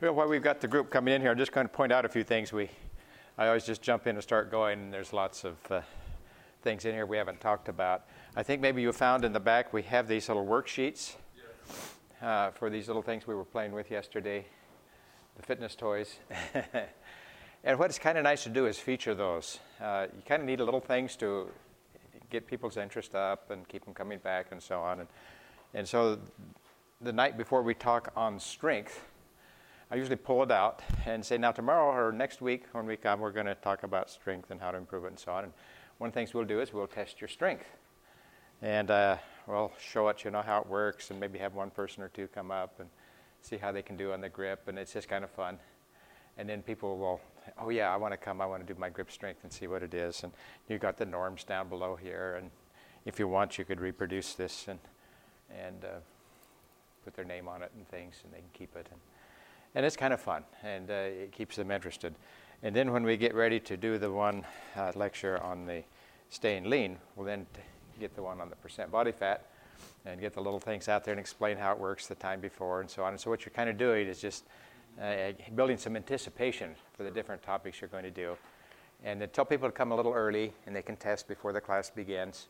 Well, while we've got the group coming in here, I'm just going to point out a few things. We, I always just jump in and start going, and there's lots of uh, things in here we haven't talked about. I think maybe you found in the back we have these little worksheets uh, for these little things we were playing with yesterday, the fitness toys. and what's kind of nice to do is feature those. Uh, you kind of need little things to get people's interest up and keep them coming back and so on. And, and so the night before we talk on strength, I usually pull it out and say, now tomorrow or next week when we come, we're going to talk about strength and how to improve it and so on. And one of the things we'll do is we'll test your strength. And uh, we'll show it, you know, how it works and maybe have one person or two come up and see how they can do on the grip. And it's just kind of fun. And then people will, oh yeah, I want to come, I want to do my grip strength and see what it is. And you've got the norms down below here. And if you want, you could reproduce this and, and uh, put their name on it and things, and they can keep it. And, and it's kind of fun, and uh, it keeps them interested. And then when we get ready to do the one uh, lecture on the staying lean, we'll then t- get the one on the percent body fat and get the little things out there and explain how it works the time before and so on. And so what you're kind of doing is just uh, building some anticipation for the different topics you're going to do. And then tell people to come a little early and they can test before the class begins.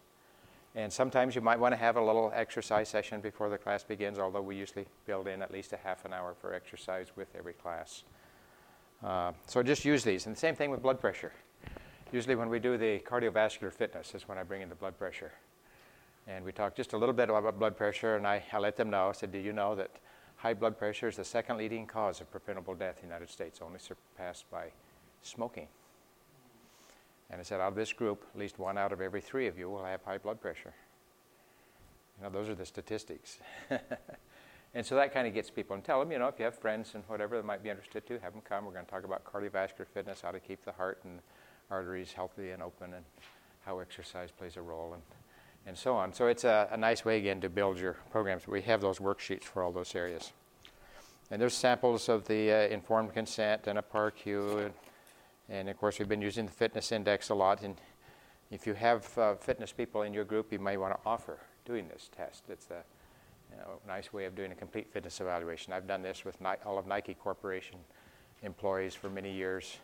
And sometimes you might want to have a little exercise session before the class begins, although we usually build in at least a half an hour for exercise with every class. Uh, so just use these. And the same thing with blood pressure. Usually when we do the cardiovascular fitness is when I bring in the blood pressure. And we talk just a little bit about blood pressure, and I, I let them know. I said, do you know that high blood pressure is the second leading cause of preventable death in the United States, only surpassed by smoking? And I said, out of this group, at least one out of every three of you will have high blood pressure. You know, those are the statistics. and so that kind of gets people. And tell them, you know, if you have friends and whatever that might be interested to, have them come. We're going to talk about cardiovascular fitness, how to keep the heart and arteries healthy and open, and how exercise plays a role, and, and so on. So it's a, a nice way, again, to build your programs. We have those worksheets for all those areas. And there's samples of the uh, informed consent and a PAR-Q and and of course, we've been using the fitness index a lot. And if you have uh, fitness people in your group, you may want to offer doing this test. It's a you know, nice way of doing a complete fitness evaluation. I've done this with Ni- all of Nike Corporation employees for many years,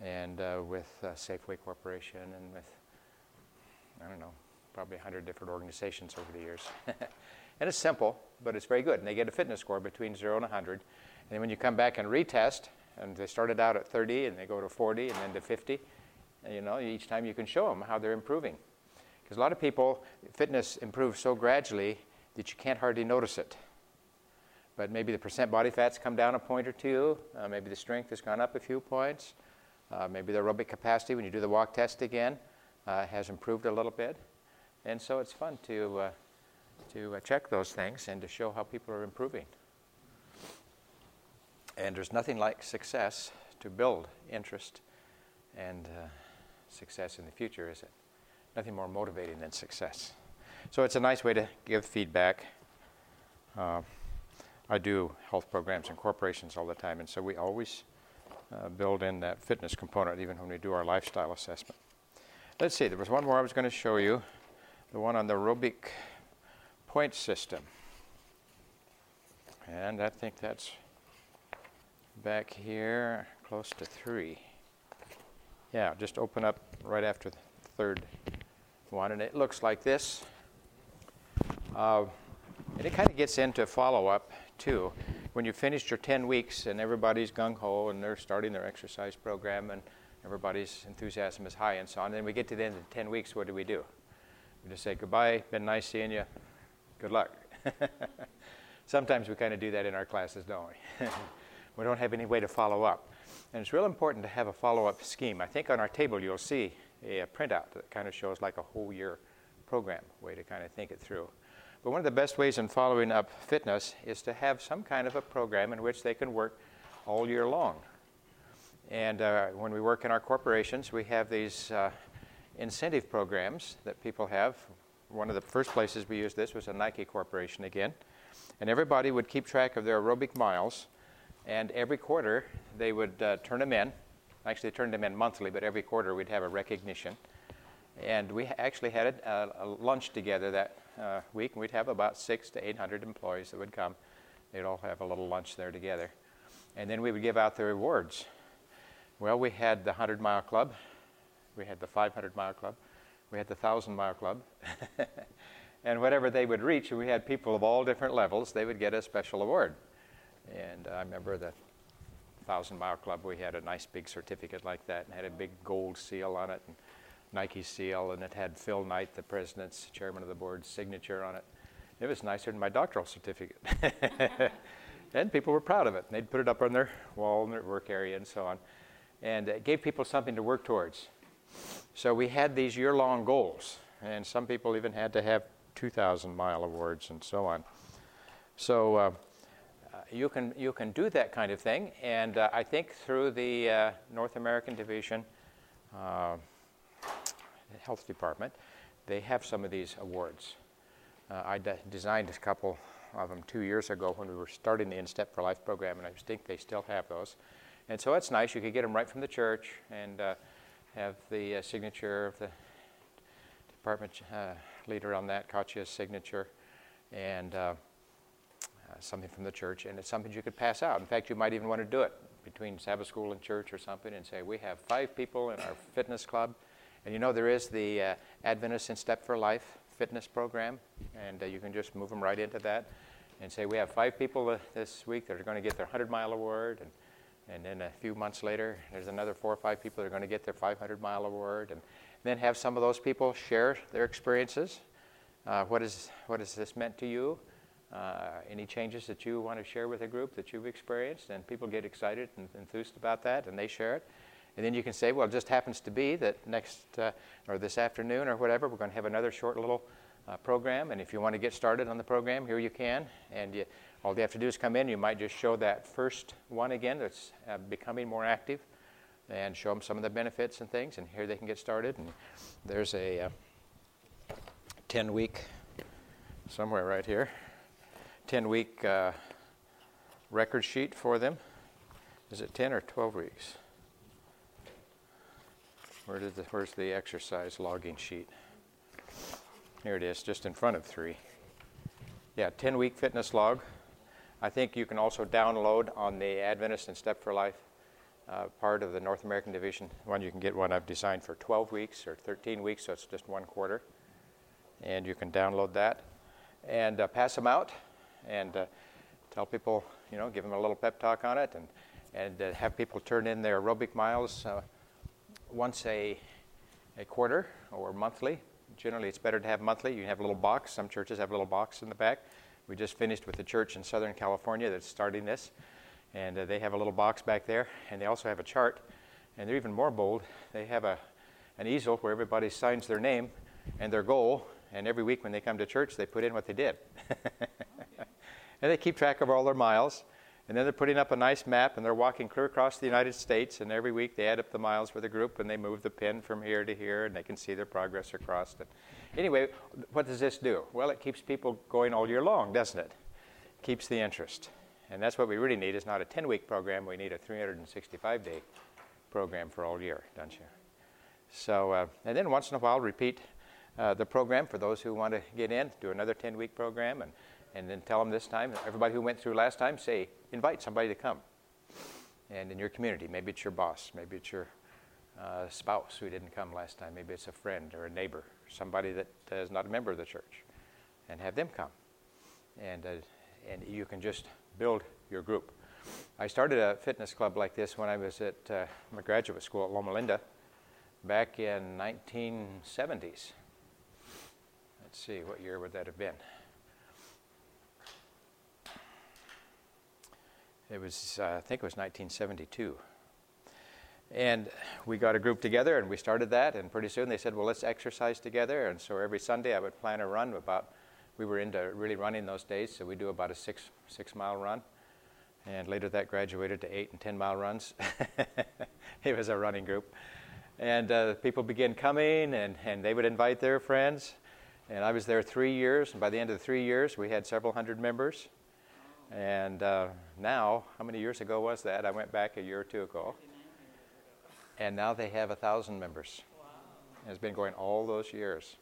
and uh, with uh, Safeway Corporation, and with, I don't know, probably 100 different organizations over the years. and it's simple, but it's very good. And they get a fitness score between 0 and 100. And then when you come back and retest, and they started out at 30 and they go to 40 and then to 50. And, you know, each time you can show them how they're improving. Because a lot of people, fitness improves so gradually that you can't hardly notice it. But maybe the percent body fat's come down a point or two. Uh, maybe the strength has gone up a few points. Uh, maybe the aerobic capacity, when you do the walk test again, uh, has improved a little bit. And so it's fun to, uh, to uh, check those things and to show how people are improving. And there's nothing like success to build interest and uh, success in the future, is it? Nothing more motivating than success. So it's a nice way to give feedback. Uh, I do health programs and corporations all the time, and so we always uh, build in that fitness component even when we do our lifestyle assessment. Let's see, there was one more I was going to show you the one on the aerobic point system. And I think that's back here, close to three. Yeah, just open up right after the third one, and it looks like this. Uh, and it kind of gets into follow up too. When you finished your 10 weeks and everybody's gung ho and they're starting their exercise program and everybody's enthusiasm is high and so on, then we get to the end of the 10 weeks, what do we do? We just say goodbye, been nice seeing you, good luck. Sometimes we kind of do that in our classes, don't we? We don't have any way to follow up. And it's real important to have a follow up scheme. I think on our table you'll see a, a printout that kind of shows like a whole year program, way to kind of think it through. But one of the best ways in following up fitness is to have some kind of a program in which they can work all year long. And uh, when we work in our corporations, we have these uh, incentive programs that people have. One of the first places we used this was a Nike Corporation again. And everybody would keep track of their aerobic miles and every quarter, they would uh, turn them in. Actually, they turned them in monthly, but every quarter we'd have a recognition. And we actually had a, a lunch together that uh, week, and we'd have about six to 800 employees that would come. They'd all have a little lunch there together. And then we would give out the rewards. Well, we had the 100 mile club, we had the 500 mile club, we had the 1,000 mile club. and whatever they would reach, we had people of all different levels, they would get a special award. And I remember the 1,000 mile club, we had a nice big certificate like that and had a big gold seal on it. And Nike seal, and it had Phil Knight, the president's chairman of the board, signature on it. It was nicer than my doctoral certificate. and people were proud of it. They'd put it up on their wall in their work area and so on. And it gave people something to work towards. So we had these year long goals, and some people even had to have 2,000 mile awards and so on. So uh, you, can, you can do that kind of thing, and uh, I think through the uh, North American Division uh, Health Department, they have some of these awards. Uh, I de- designed a couple of them two years ago when we were starting the In Step for Life program, and I think they still have those. And so it's nice. You could get them right from the church and uh, have the uh, signature of the department leader on that, Katia's signature, and something from the church. And it's something you could pass out. In fact, you might even want to do it between Sabbath school and church or something and say, We have five people in our fitness club and you know, there is the uh, Adventist in Step for Life fitness program, and uh, you can just move them right into that and say, We have five people uh, this week that are going to get their 100 mile award. And, and then a few months later, there's another four or five people that are going to get their 500 mile award. And then have some of those people share their experiences. Uh, what, is, what has this meant to you? Uh, any changes that you want to share with a group that you've experienced? And people get excited and enthused about that, and they share it. And then you can say, well, it just happens to be that next uh, or this afternoon or whatever, we're going to have another short little uh, program. And if you want to get started on the program, here you can. And you, all you have to do is come in. You might just show that first one again that's uh, becoming more active and show them some of the benefits and things. And here they can get started. And there's a 10 uh, week, somewhere right here, 10 week uh, record sheet for them. Is it 10 or 12 weeks? Where did the, where's the exercise logging sheet? Here it is, just in front of three. Yeah, 10 week fitness log. I think you can also download on the Adventist and Step for Life uh, part of the North American Division. One you can get one I've designed for 12 weeks or 13 weeks, so it's just one quarter. And you can download that and uh, pass them out and uh, tell people, you know, give them a little pep talk on it and, and uh, have people turn in their aerobic miles uh, once a, a quarter or monthly. Generally, it's better to have monthly. You have a little box. Some churches have a little box in the back. We just finished with a church in Southern California that's starting this, and uh, they have a little box back there, and they also have a chart. And they're even more bold. They have a, an easel where everybody signs their name and their goal, and every week when they come to church, they put in what they did. and they keep track of all their miles. And then they're putting up a nice map and they're walking clear across the United States. And every week they add up the miles for the group and they move the pin from here to here and they can see their progress across it. Anyway, what does this do? Well, it keeps people going all year long, doesn't it? Keeps the interest. And that's what we really need is not a 10 week program, we need a 365 day program for all year, don't you? So, uh, and then once in a while, repeat uh, the program for those who want to get in, do another 10 week program, and, and then tell them this time, everybody who went through last time, say, invite somebody to come. And in your community, maybe it's your boss, maybe it's your uh, spouse who didn't come last time, maybe it's a friend or a neighbor, somebody that is not a member of the church, and have them come. And, uh, and you can just build your group. I started a fitness club like this when I was at uh, my graduate school at Loma Linda back in 1970s. Let's see, what year would that have been? It was, uh, I think it was 1972. And we got a group together and we started that. And pretty soon they said, well, let's exercise together. And so every Sunday I would plan a run about, we were into really running those days. So we do about a six, six mile run. And later that graduated to eight and 10 mile runs. it was a running group. And uh, people began coming and, and they would invite their friends. And I was there three years. And by the end of the three years, we had several hundred members. And uh, now, how many years ago was that? I went back a year or two ago. And now they have a thousand members. It's been going all those years.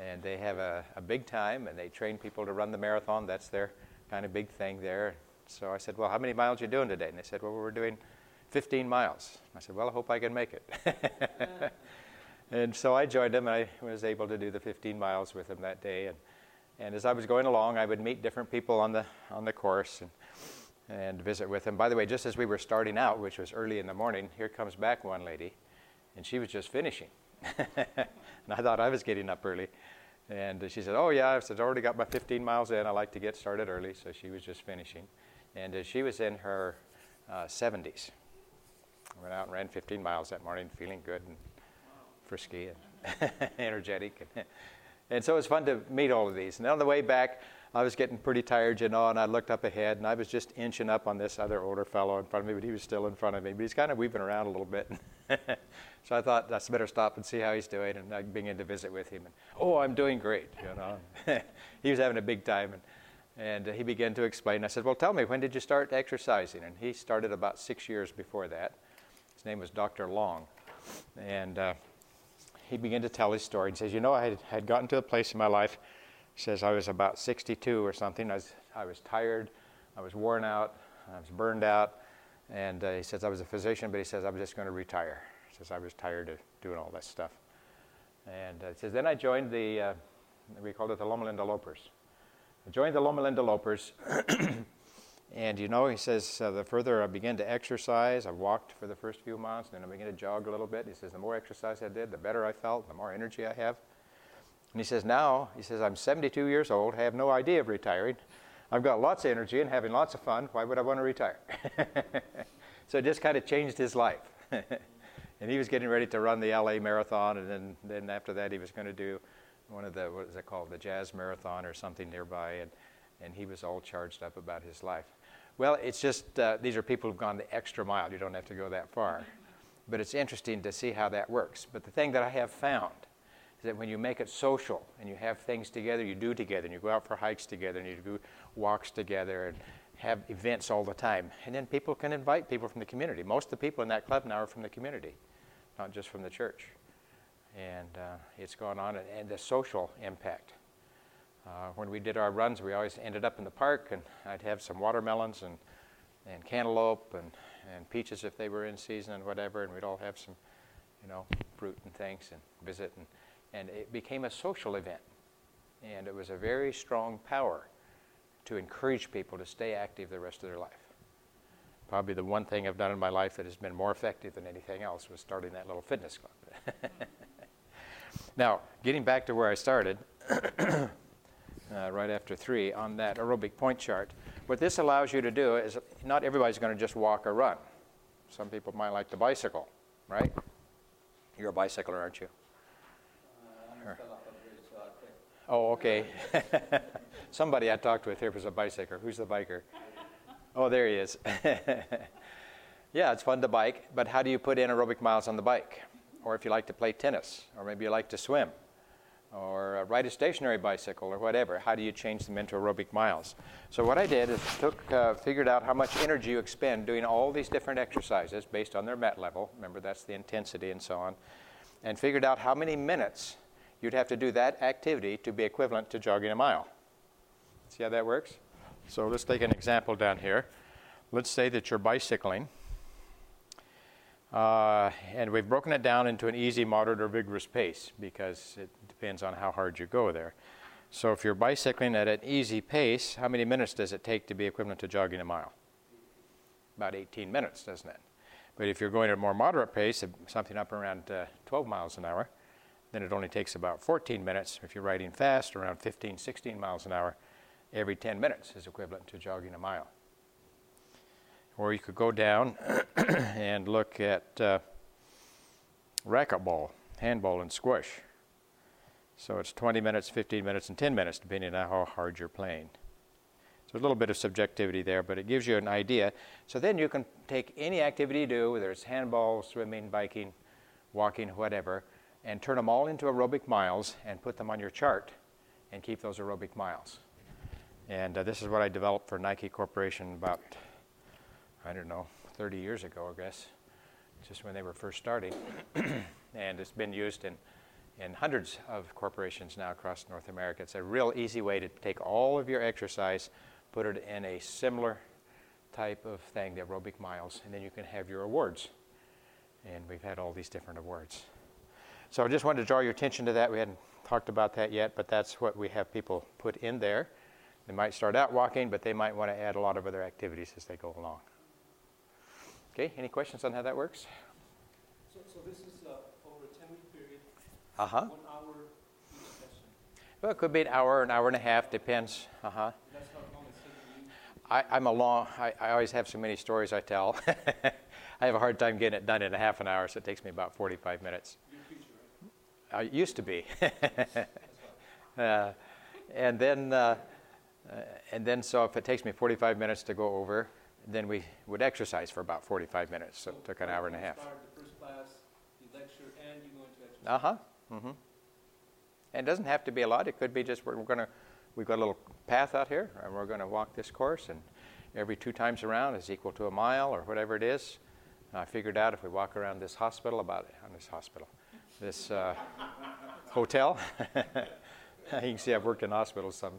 And they have a, a big time, and they train people to run the marathon. That's their kind of big thing there. So I said, Well, how many miles are you doing today? And they said, Well, we're doing 15 miles. I said, Well, I hope I can make it. and so I joined them, and I was able to do the 15 miles with them that day. And, and as I was going along, I would meet different people on the, on the course and, and visit with them. By the way, just as we were starting out, which was early in the morning, here comes back one lady, and she was just finishing. and I thought I was getting up early. And she said, Oh, yeah, I said, I already got my 15 miles in. I like to get started early. So she was just finishing. And uh, she was in her uh, 70s. Went out and ran 15 miles that morning, feeling good and frisky and energetic. And so it was fun to meet all of these. And on the way back, I was getting pretty tired, you know, and I looked up ahead and I was just inching up on this other older fellow in front of me, but he was still in front of me. But he's kind of weaving around a little bit. So I thought I better stop and see how he's doing, and I began to visit with him. And oh, I'm doing great, you know. he was having a big time, and and he began to explain. I said, "Well, tell me, when did you start exercising?" And he started about six years before that. His name was Dr. Long, and uh, he began to tell his story. He says, "You know, I had, had gotten to a place in my life." He says, "I was about 62 or something. I was I was tired, I was worn out, I was burned out." And uh, he says, I was a physician, but he says, I'm just going to retire He says I was tired of doing all this stuff. And uh, says, then I joined the, uh, we called it the Loma Linda Lopers. I joined the Loma Linda Lopers. and you know, he says, uh, the further I began to exercise, I walked for the first few months, and then I began to jog a little bit. He says, the more exercise I did, the better I felt, the more energy I have. And he says, now, he says, I'm 72 years old, I have no idea of retiring. I've got lots of energy and having lots of fun. Why would I want to retire? so it just kind of changed his life. and he was getting ready to run the LA Marathon, and then, then after that he was going to do one of the what is it called, the Jazz Marathon or something nearby, and and he was all charged up about his life. Well, it's just uh, these are people who've gone the extra mile. You don't have to go that far, but it's interesting to see how that works. But the thing that I have found is that when you make it social and you have things together, you do together, and you go out for hikes together, and you do walks together, and have events all the time. And then people can invite people from the community. Most of the people in that club now are from the community, not just from the church. And uh, it's gone on, and, and the social impact. Uh, when we did our runs, we always ended up in the park, and I'd have some watermelons and, and cantaloupe and, and peaches if they were in season and whatever, and we'd all have some, you know, fruit and things and visit. And, and it became a social event. And it was a very strong power to encourage people to stay active the rest of their life. Probably the one thing I've done in my life that has been more effective than anything else was starting that little fitness club. now, getting back to where I started, uh, right after three, on that aerobic point chart, what this allows you to do is not everybody's going to just walk or run. Some people might like to bicycle, right? You're a bicycler, aren't you? Uh, oh, okay. Somebody I talked with here was a bicycer. Who's the biker? Oh, there he is. yeah, it's fun to bike, but how do you put in aerobic miles on the bike? Or if you like to play tennis, or maybe you like to swim, or uh, ride a stationary bicycle, or whatever, how do you change them into aerobic miles? So what I did is took, uh, figured out how much energy you expend doing all these different exercises based on their MET level. Remember, that's the intensity and so on, and figured out how many minutes you'd have to do that activity to be equivalent to jogging a mile. See how that works? So let's take an example down here. Let's say that you're bicycling, uh, and we've broken it down into an easy, moderate, or vigorous pace because it depends on how hard you go there. So if you're bicycling at an easy pace, how many minutes does it take to be equivalent to jogging a mile? About 18 minutes, doesn't it? But if you're going at a more moderate pace, something up around uh, 12 miles an hour, then it only takes about 14 minutes. If you're riding fast, around 15, 16 miles an hour, every 10 minutes is equivalent to jogging a mile. Or you could go down and look at uh, racquetball, handball, and squash. So it's 20 minutes, 15 minutes, and 10 minutes, depending on how hard you're playing. So a little bit of subjectivity there, but it gives you an idea. So then you can take any activity you do, whether it's handball, swimming, biking, walking, whatever, and turn them all into aerobic miles and put them on your chart and keep those aerobic miles. And uh, this is what I developed for Nike Corporation about, I don't know, 30 years ago, I guess, just when they were first starting. and it's been used in, in hundreds of corporations now across North America. It's a real easy way to take all of your exercise, put it in a similar type of thing, the aerobic miles, and then you can have your awards. And we've had all these different awards. So I just wanted to draw your attention to that. We hadn't talked about that yet, but that's what we have people put in there. They might start out walking, but they might want to add a lot of other activities as they go along. Okay, any questions on how that works? So, so this is uh, over a 10 week period, Uh huh. one hour each session. Well, it could be an hour, an hour and a half, depends. Uh huh. That's how long it's taking you. I, I'm a long, I, I always have so many stories I tell. I have a hard time getting it done in a half an hour, so it takes me about 45 minutes. I used to be. uh, and then, uh, uh, and then, so if it takes me 45 minutes to go over, then we would exercise for about 45 minutes. So it took an hour and a half. Start the first class, you lecture, and you go into exercise. Uh huh. Mm-hmm. And it doesn't have to be a lot. It could be just we're, going to, we've got a little path out here, and we're going to walk this course, and every two times around is equal to a mile or whatever it is. I figured out if we walk around this hospital, about on this hospital, this uh, hotel. you can see I've worked in hospitals some.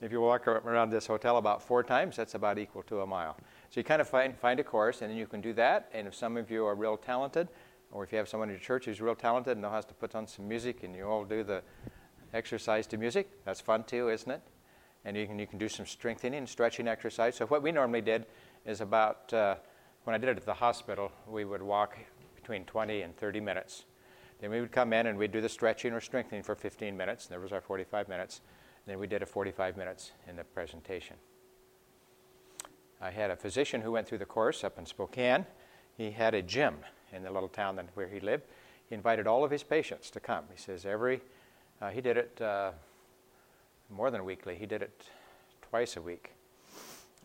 If you walk around this hotel about four times, that's about equal to a mile. So you kind of find, find a course, and then you can do that. And if some of you are real talented, or if you have someone in your church who's real talented and knows how to put on some music, and you all do the exercise to music, that's fun too, isn't it? And you can, you can do some strengthening and stretching exercise. So what we normally did is about, uh, when I did it at the hospital, we would walk between 20 and 30 minutes. Then we would come in and we'd do the stretching or strengthening for 15 minutes. There was our 45 minutes. Then we did a 45 minutes in the presentation. I had a physician who went through the course up in Spokane. He had a gym in the little town that, where he lived. He invited all of his patients to come. He says every, uh, he did it uh, more than weekly. He did it twice a week.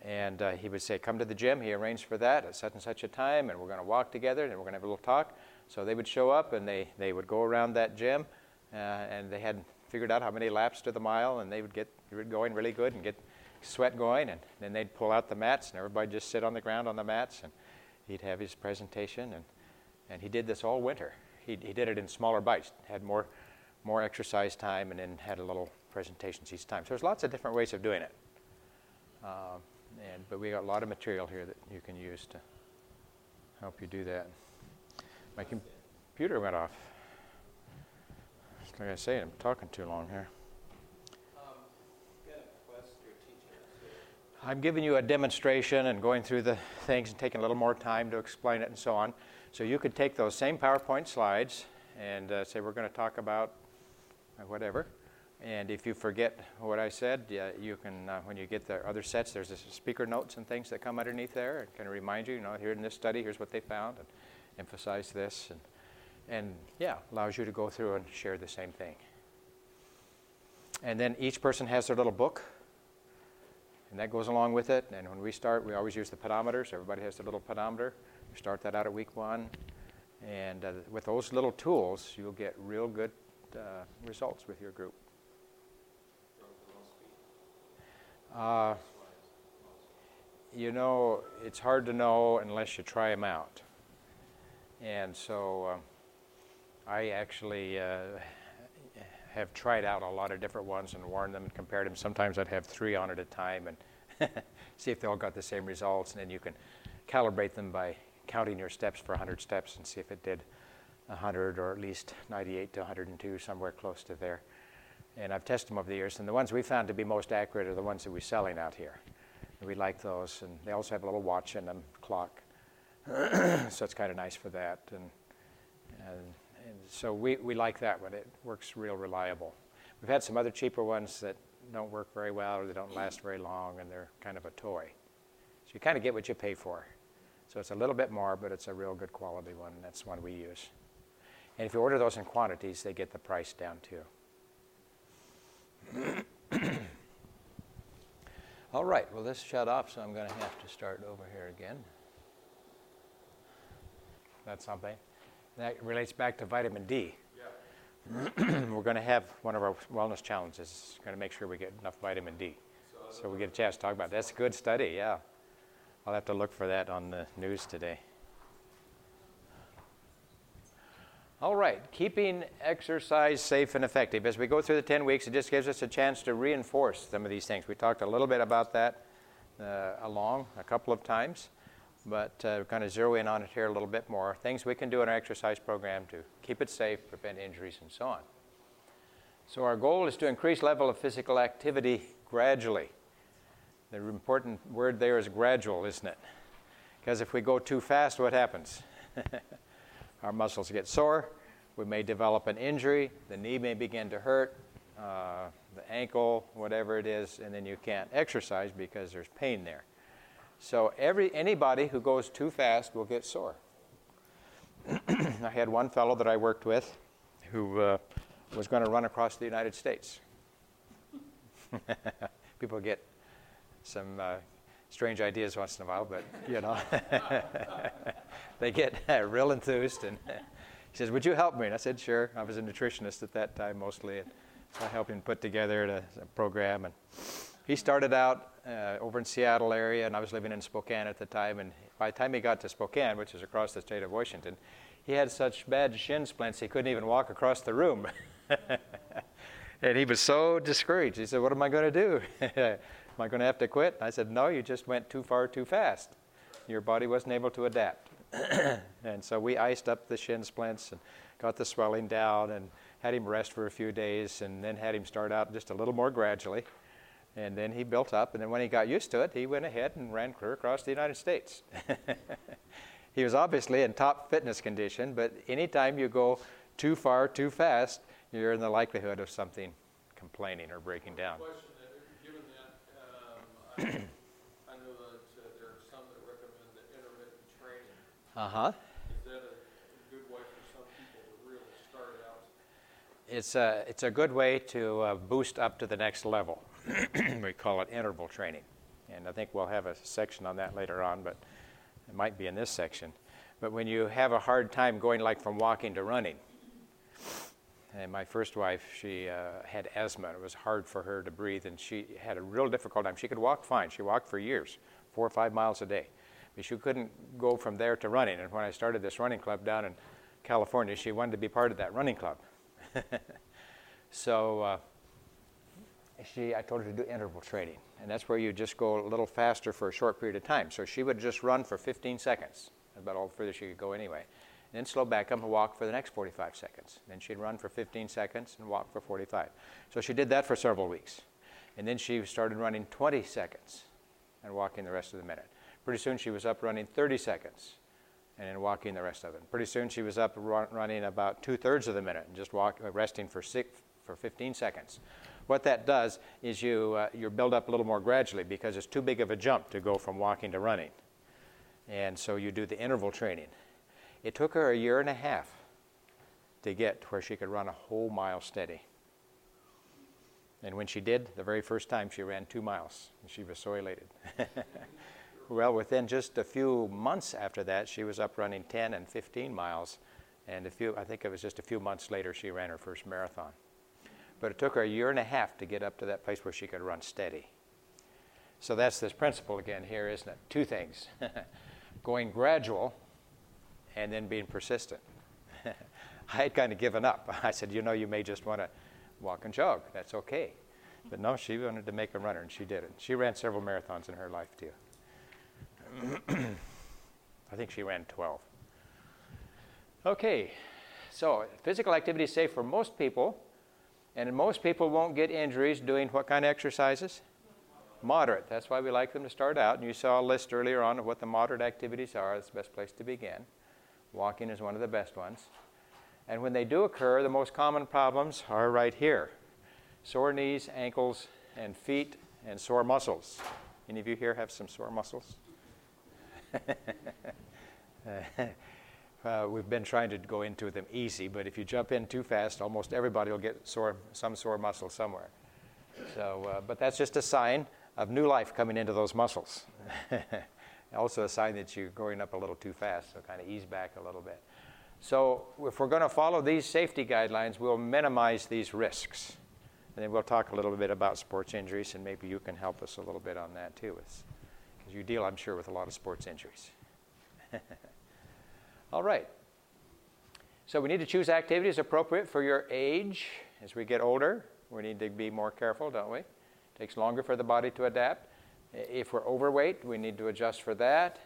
And uh, he would say, Come to the gym. He arranged for that at such and such a time, and we're going to walk together, and we're going to have a little talk. So they would show up, and they, they would go around that gym, uh, and they had figured out how many laps to the mile, and they would get going really good and get sweat going, and then they'd pull out the mats, and everybody just sit on the ground on the mats, and he'd have his presentation, and, and he did this all winter. He, he did it in smaller bites, had more, more exercise time, and then had a little presentations each time. So there's lots of different ways of doing it. Um, and, but we got a lot of material here that you can use to help you do that. My computer went off. Like I say, I'm talking too long here. I'm giving you a demonstration and going through the things and taking a little more time to explain it and so on. So you could take those same PowerPoint slides and uh, say, we're going to talk about uh, whatever. And if you forget what I said, yeah, you can, uh, when you get the other sets, there's speaker notes and things that come underneath there and can remind you, you know, here in this study, here's what they found, and emphasize this. And, and yeah, allows you to go through and share the same thing. And then each person has their little book, and that goes along with it. And when we start, we always use the pedometers. everybody has their little pedometer. Start that out at week one. And uh, with those little tools, you'll get real good uh, results with your group. Uh, you know, it's hard to know unless you try them out. And so uh, I actually uh, have tried out a lot of different ones and worn them and compared them. Sometimes I'd have three on at a time and see if they all got the same results. And then you can calibrate them by counting your steps for 100 steps and see if it did 100 or at least 98 to 102, somewhere close to there. And I've tested them over the years, and the ones we found to be most accurate are the ones that we're selling out here. We like those, and they also have a little watch in them, clock. so it's kind of nice for that. And, and, and so we, we like that one. It works real reliable. We've had some other cheaper ones that don't work very well or they don't last very long, and they're kind of a toy. So you kind of get what you pay for. So it's a little bit more, but it's a real good quality one, and that's one we use. And if you order those in quantities, they get the price down too. All right, well, this shut off, so I'm going to have to start over here again. That's something. That relates back to vitamin D. Yeah. We're going to have one of our wellness challenges, going to make sure we get enough vitamin D. So, so we get a chance to talk about it. That's a good study, yeah. I'll have to look for that on the news today. All right, keeping exercise safe and effective. As we go through the 10 weeks, it just gives us a chance to reinforce some of these things. We talked a little bit about that uh, along a couple of times, but uh, to zero in on it here a little bit more. Things we can do in our exercise program to keep it safe, prevent injuries, and so on. So our goal is to increase level of physical activity gradually. The important word there is gradual, isn't it? Because if we go too fast, what happens? our muscles get sore, we may develop an injury, the knee may begin to hurt, uh, the ankle, whatever it is, and then you can't exercise because there's pain there. So every anybody who goes too fast will get sore. I had one fellow that I worked with who uh, was going to run across the United States. People get some uh, strange ideas once in a while, but you know, they get uh, real enthused. And he says, "Would you help me?" And I said, "Sure." I was a nutritionist at that time mostly, and so I helped him put together a, a program. And he started out uh, over in Seattle area, and I was living in Spokane at the time. And by the time he got to Spokane, which is across the state of Washington, he had such bad shin splints he couldn't even walk across the room. and he was so discouraged. He said, What am I going to do? am I going to have to quit? I said, No, you just went too far too fast. Your body wasn't able to adapt. and so we iced up the shin splints and got the swelling down and had him rest for a few days and then had him start out just a little more gradually. And then he built up, and then when he got used to it, he went ahead and ran clear across the United States. he was obviously in top fitness condition, but anytime you go too far too fast, you're in the likelihood of something complaining or breaking down. Question that, given that, um, I, know that uh, there are some that recommend the intermittent training. Uh huh. Is that a good way for some people to really start out? It's a, it's a good way to uh, boost up to the next level. we call it interval training. And I think we'll have a section on that later on, but it might be in this section. But when you have a hard time going like from walking to running, and my first wife, she uh, had asthma. It was hard for her to breathe, and she had a real difficult time. She could walk fine. She walked for years, four or five miles a day. But she couldn't go from there to running. And when I started this running club down in California, she wanted to be part of that running club. so uh, she, I told her to do interval training. And that's where you just go a little faster for a short period of time. So she would just run for 15 seconds, about all further she could go anyway then slow back up and walk for the next 45 seconds. Then she'd run for 15 seconds and walk for 45. So she did that for several weeks. And then she started running 20 seconds and walking the rest of the minute. Pretty soon she was up running 30 seconds and then walking the rest of it. Pretty soon she was up run, running about two thirds of the minute and just walk, uh, resting for, six, for 15 seconds. What that does is you, uh, you build up a little more gradually because it's too big of a jump to go from walking to running. And so you do the interval training. It took her a year and a half to get to where she could run a whole mile steady. And when she did, the very first time she ran two miles, and she was so elated. well, within just a few months after that, she was up running 10 and 15 miles. And a few, I think it was just a few months later, she ran her first marathon. But it took her a year and a half to get up to that place where she could run steady. So that's this principle again here, isn't it? Two things going gradual and then being persistent. I had kind of given up. I said, you know, you may just want to walk and jog. That's okay. But no, she wanted to make a runner, and she did it. She ran several marathons in her life, too. I think she ran 12. Okay, so physical activity is safe for most people, and most people won't get injuries doing what kind of exercises? Moderate. That's why we like them to start out. And you saw a list earlier on of what the moderate activities are. That's the best place to begin. Walking is one of the best ones. And when they do occur, the most common problems are right here sore knees, ankles, and feet, and sore muscles. Any of you here have some sore muscles? uh, we've been trying to go into them easy, but if you jump in too fast, almost everybody will get sore, some sore muscle somewhere. So, uh, but that's just a sign of new life coming into those muscles. also a sign that you're going up a little too fast, so kind of ease back a little bit. So if we're going to follow these safety guidelines, we'll minimize these risks. And then we'll talk a little bit about sports injuries, and maybe you can help us a little bit on that too, because you deal, I'm sure, with a lot of sports injuries. All right. So we need to choose activities appropriate for your age. As we get older, we need to be more careful, don't we? It takes longer for the body to adapt. If we're overweight, we need to adjust for that.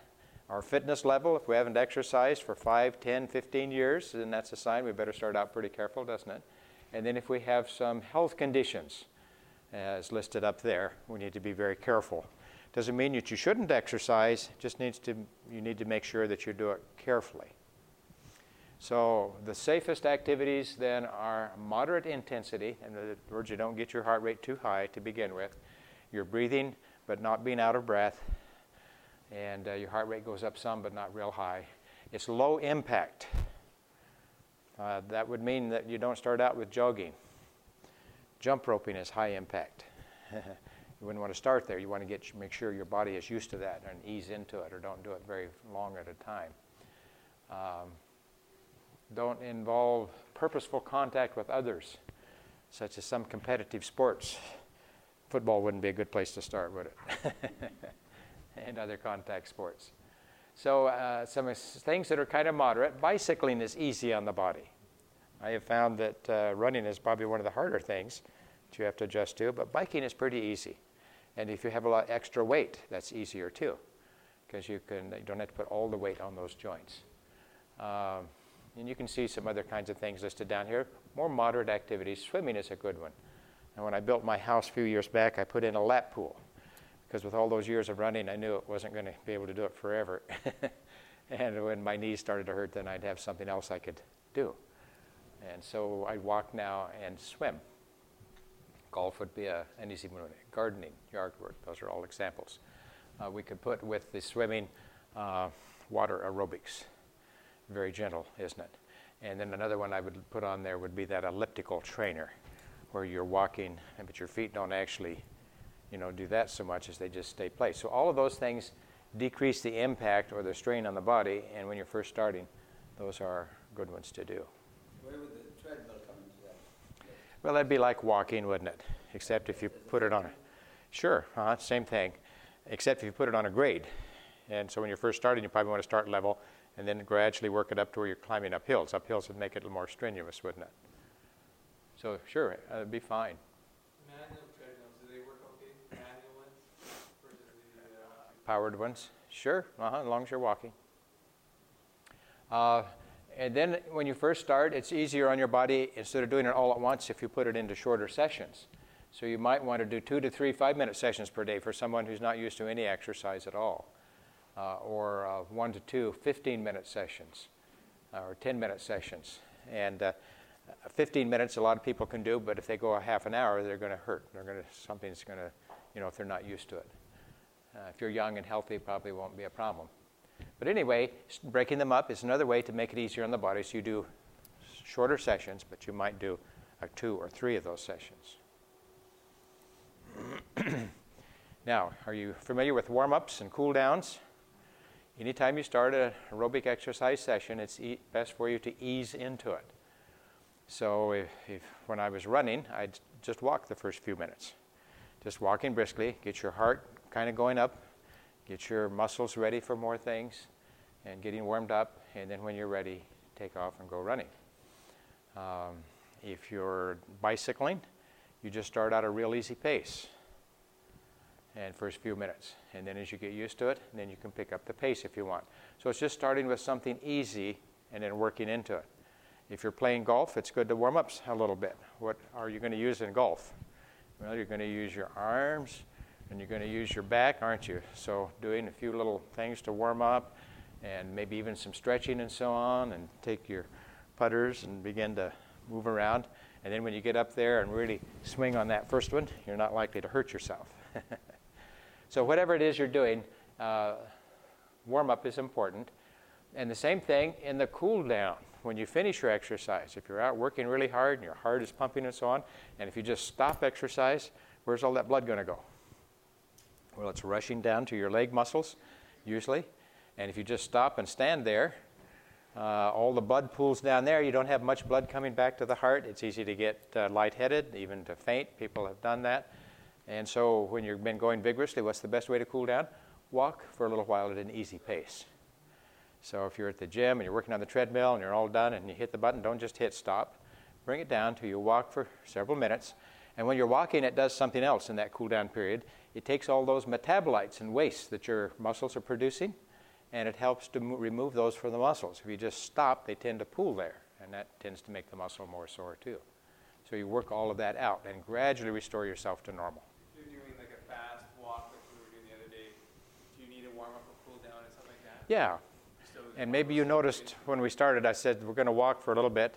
Our fitness level, if we haven't exercised for 5, 10, 15 years, then that's a sign we better start out pretty careful, doesn't it? And then if we have some health conditions, as listed up there, we need to be very careful. Doesn't mean that you shouldn't exercise, just needs to you need to make sure that you do it carefully. So the safest activities then are moderate intensity, in other words, you don't get your heart rate too high to begin with. You're breathing but not being out of breath, and uh, your heart rate goes up some but not real high. It's low impact. Uh, that would mean that you don't start out with jogging. Jump roping is high impact. you wouldn't want to start there. You want to get make sure your body is used to that and ease into it, or don't do it very long at a time. Um, don't involve purposeful contact with others, such as some competitive sports. Football wouldn't be a good place to start, would it? and other contact sports. So, uh, some things that are kind of moderate. Bicycling is easy on the body. I have found that uh, running is probably one of the harder things that you have to adjust to, but biking is pretty easy. And if you have a lot extra weight, that's easier too, because you can you don't have to put all the weight on those joints. Um, and you can see some other kinds of things listed down here. More moderate activities. Swimming is a good one. And when I built my house a few years back, I put in a lap pool because with all those years of running, I knew it wasn't going to be able to do it forever. and when my knees started to hurt, then I'd have something else I could do. And so I'd walk now and swim. Golf would be a, an easy one. Gardening, yard work, those are all examples. Uh, we could put with the swimming uh, water aerobics very gentle, isn't it? And then another one I would put on there would be that elliptical trainer, where you're walking, but your feet don't actually, you know, do that so much as they just stay placed. So all of those things decrease the impact or the strain on the body, and when you're first starting, those are good ones to do. Where would the treadmill come into that? Well, that'd be like walking, wouldn't it? Except if you put it on a, sure, uh-huh, same thing, except if you put it on a grade. And so when you're first starting, you probably want to start level and then gradually work it up to where you're climbing up hills. Up hills would make it a little more strenuous, wouldn't it? So sure, it'd be fine. Manual treadmills, do they work okay? Manual ones versus the uh, Powered ones, sure, uh-huh, as long as you're walking. Uh, and then when you first start, it's easier on your body instead of doing it all at once if you put it into shorter sessions. So you might want to do two to three five minute sessions per day for someone who's not used to any exercise at all uh, or uh, one to two 15 minute sessions uh, or 10 minute sessions. And uh, 15 minutes, a lot of people can do, but if they go a half an hour, they're going to hurt. They're going to, something's going to, you know, if they're not used to it. Uh, if you're young and healthy, probably won't be a problem. But anyway, breaking them up is another way to make it easier on the body. So you do shorter sessions, but you might do two or three of those sessions. now, are you familiar with warm ups and cool downs? Anytime you start an aerobic exercise session, it's e- best for you to ease into it. So, if, if, when I was running, I'd just walk the first few minutes. Just walking briskly, get your heart kind of going up, get your muscles ready for more things, and getting warmed up. And then when you're ready, take off and go running. Um, if you're bicycling, you just start out a real easy pace and first few minutes. And then as you get used to it, then you can pick up the pace if you want. So it's just starting with something easy and then working into it. If you're playing golf, it's good to warm up a little bit. What are you going to use in golf? Well, you're going to use your arms and you're going to use your back, aren't you? So doing a few little things to warm up and maybe even some stretching and so on and take your putters and begin to move around. And then when you get up there and really swing on that first one, you're not likely to hurt yourself. So, whatever it is you're doing, uh, warm up is important. And the same thing in the cool down when you finish your exercise. If you're out working really hard and your heart is pumping and so on, and if you just stop exercise, where's all that blood going to go? Well, it's rushing down to your leg muscles, usually. And if you just stop and stand there, uh, all the blood pools down there. You don't have much blood coming back to the heart. It's easy to get uh, lightheaded, even to faint. People have done that. And so when you've been going vigorously, what's the best way to cool down? Walk for a little while at an easy pace. So if you're at the gym and you're working on the treadmill and you're all done and you hit the button, don't just hit stop. Bring it down till you walk for several minutes. And when you're walking, it does something else in that cool down period. It takes all those metabolites and wastes that your muscles are producing, and it helps to mo- remove those from the muscles. If you just stop, they tend to pool there, and that tends to make the muscle more sore too. So you work all of that out and gradually restore yourself to normal. If you're doing like a fast walk like we were doing the other day, do you need to warm up or cool down and stuff like that? Yeah, and maybe you noticed when we started, I said we're going to walk for a little bit,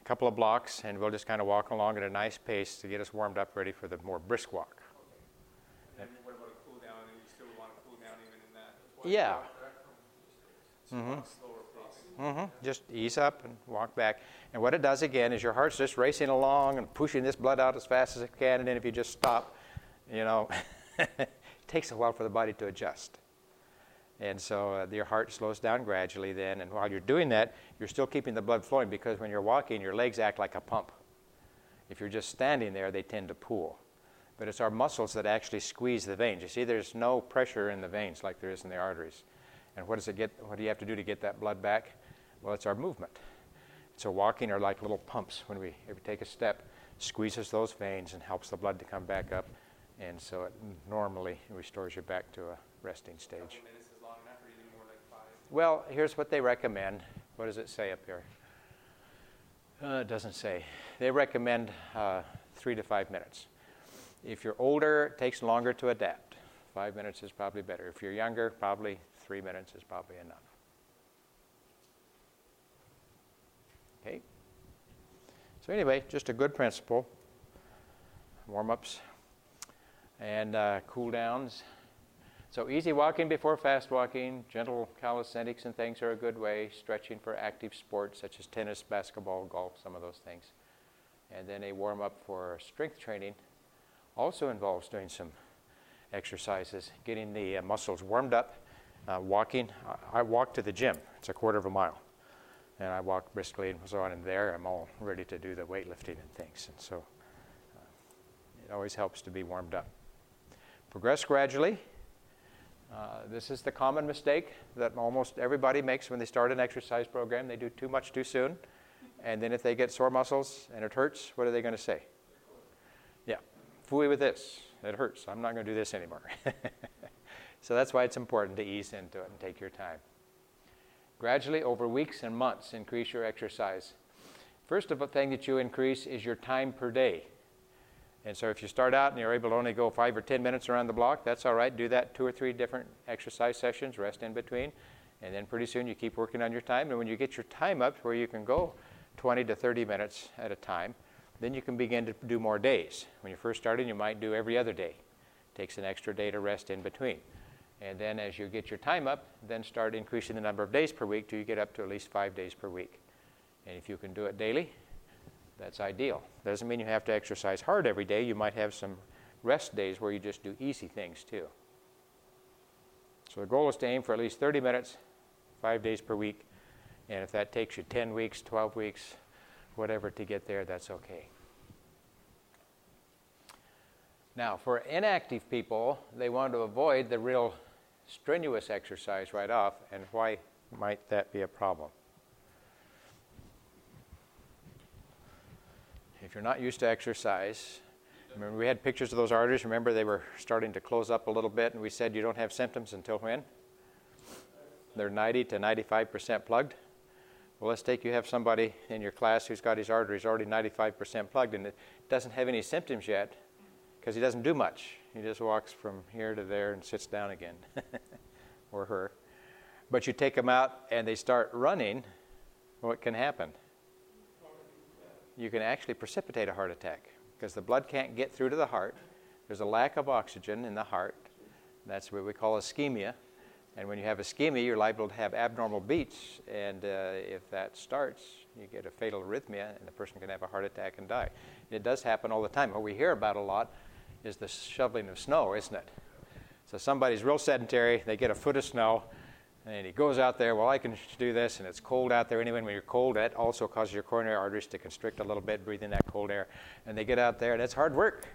a couple of blocks, and we'll just kind of walk along at a nice pace to get us warmed up, ready for the more brisk walk. And then what about a cool down? And you still want to cool down even in that? Yeah. So you want a slower pace. hmm Just ease up and walk back. And what it does again is your heart's just racing along and pushing this blood out as fast as it can. And then if you just stop, you know, it takes a while for the body to adjust. And so uh, your heart slows down gradually then. And while you're doing that, you're still keeping the blood flowing because when you're walking, your legs act like a pump. If you're just standing there, they tend to pool. But it's our muscles that actually squeeze the veins. You see, there's no pressure in the veins like there is in the arteries. And what does it get? What do you have to do to get that blood back? Well, it's our movement. So walking are like little pumps. When we, we take a step, squeezes those veins and helps the blood to come back up, and so it normally restores you back to a resting stage. Couple minutes is long enough, or you need more like five? Well, here's what they recommend. What does it say up here? Uh, it doesn't say. They recommend uh, three to five minutes. If you're older, it takes longer to adapt. Five minutes is probably better. If you're younger, probably three minutes is probably enough. Okay? So, anyway, just a good principle. Warm ups and uh, cool downs. So easy walking before fast walking, gentle calisthenics and things are a good way. Stretching for active sports such as tennis, basketball, golf, some of those things. And then a warm up for strength training also involves doing some exercises, getting the uh, muscles warmed up. Uh, walking, I, I walk to the gym. It's a quarter of a mile, and I walk briskly and so on. And there, I'm all ready to do the weightlifting and things. And so, uh, it always helps to be warmed up. Progress gradually. Uh, this is the common mistake that almost everybody makes when they start an exercise program. They do too much too soon. And then if they get sore muscles and it hurts, what are they going to say? Yeah, fooey with this. It hurts. I'm not going to do this anymore. so that's why it's important to ease into it and take your time. Gradually, over weeks and months, increase your exercise. First of all, thing that you increase is your time per day. And so if you start out and you're able to only go five or 10 minutes around the block, that's all right. Do that two or three different exercise sessions, rest in between. And then pretty soon you keep working on your time. And when you get your time up where you can go 20 to 30 minutes at a time, then you can begin to do more days. When you're first starting, you might do every other day. Takes an extra day to rest in between. And then as you get your time up, then start increasing the number of days per week till you get up to at least five days per week. And if you can do it daily, that's ideal. Doesn't mean you have to exercise hard every day. You might have some rest days where you just do easy things too. So the goal is to aim for at least 30 minutes, five days per week. And if that takes you 10 weeks, 12 weeks, whatever to get there, that's okay. Now, for inactive people, they want to avoid the real strenuous exercise right off. And why might that be a problem? If you're not used to exercise, remember we had pictures of those arteries. Remember they were starting to close up a little bit, and we said you don't have symptoms until when? They're 90 to 95% plugged. Well, let's take you have somebody in your class who's got his arteries already 95% plugged and it doesn't have any symptoms yet because he doesn't do much. He just walks from here to there and sits down again, or her. But you take them out and they start running, what can happen? You can actually precipitate a heart attack because the blood can't get through to the heart. There's a lack of oxygen in the heart. That's what we call ischemia. And when you have ischemia, you're liable to have abnormal beats. And uh, if that starts, you get a fatal arrhythmia, and the person can have a heart attack and die. It does happen all the time. What we hear about a lot is the shoveling of snow, isn't it? So somebody's real sedentary, they get a foot of snow, and he goes out there, well, I can do this, and it's cold out there anyway. When you're cold, that also causes your coronary arteries to constrict a little bit, breathing that cold air. And they get out there, and it's hard work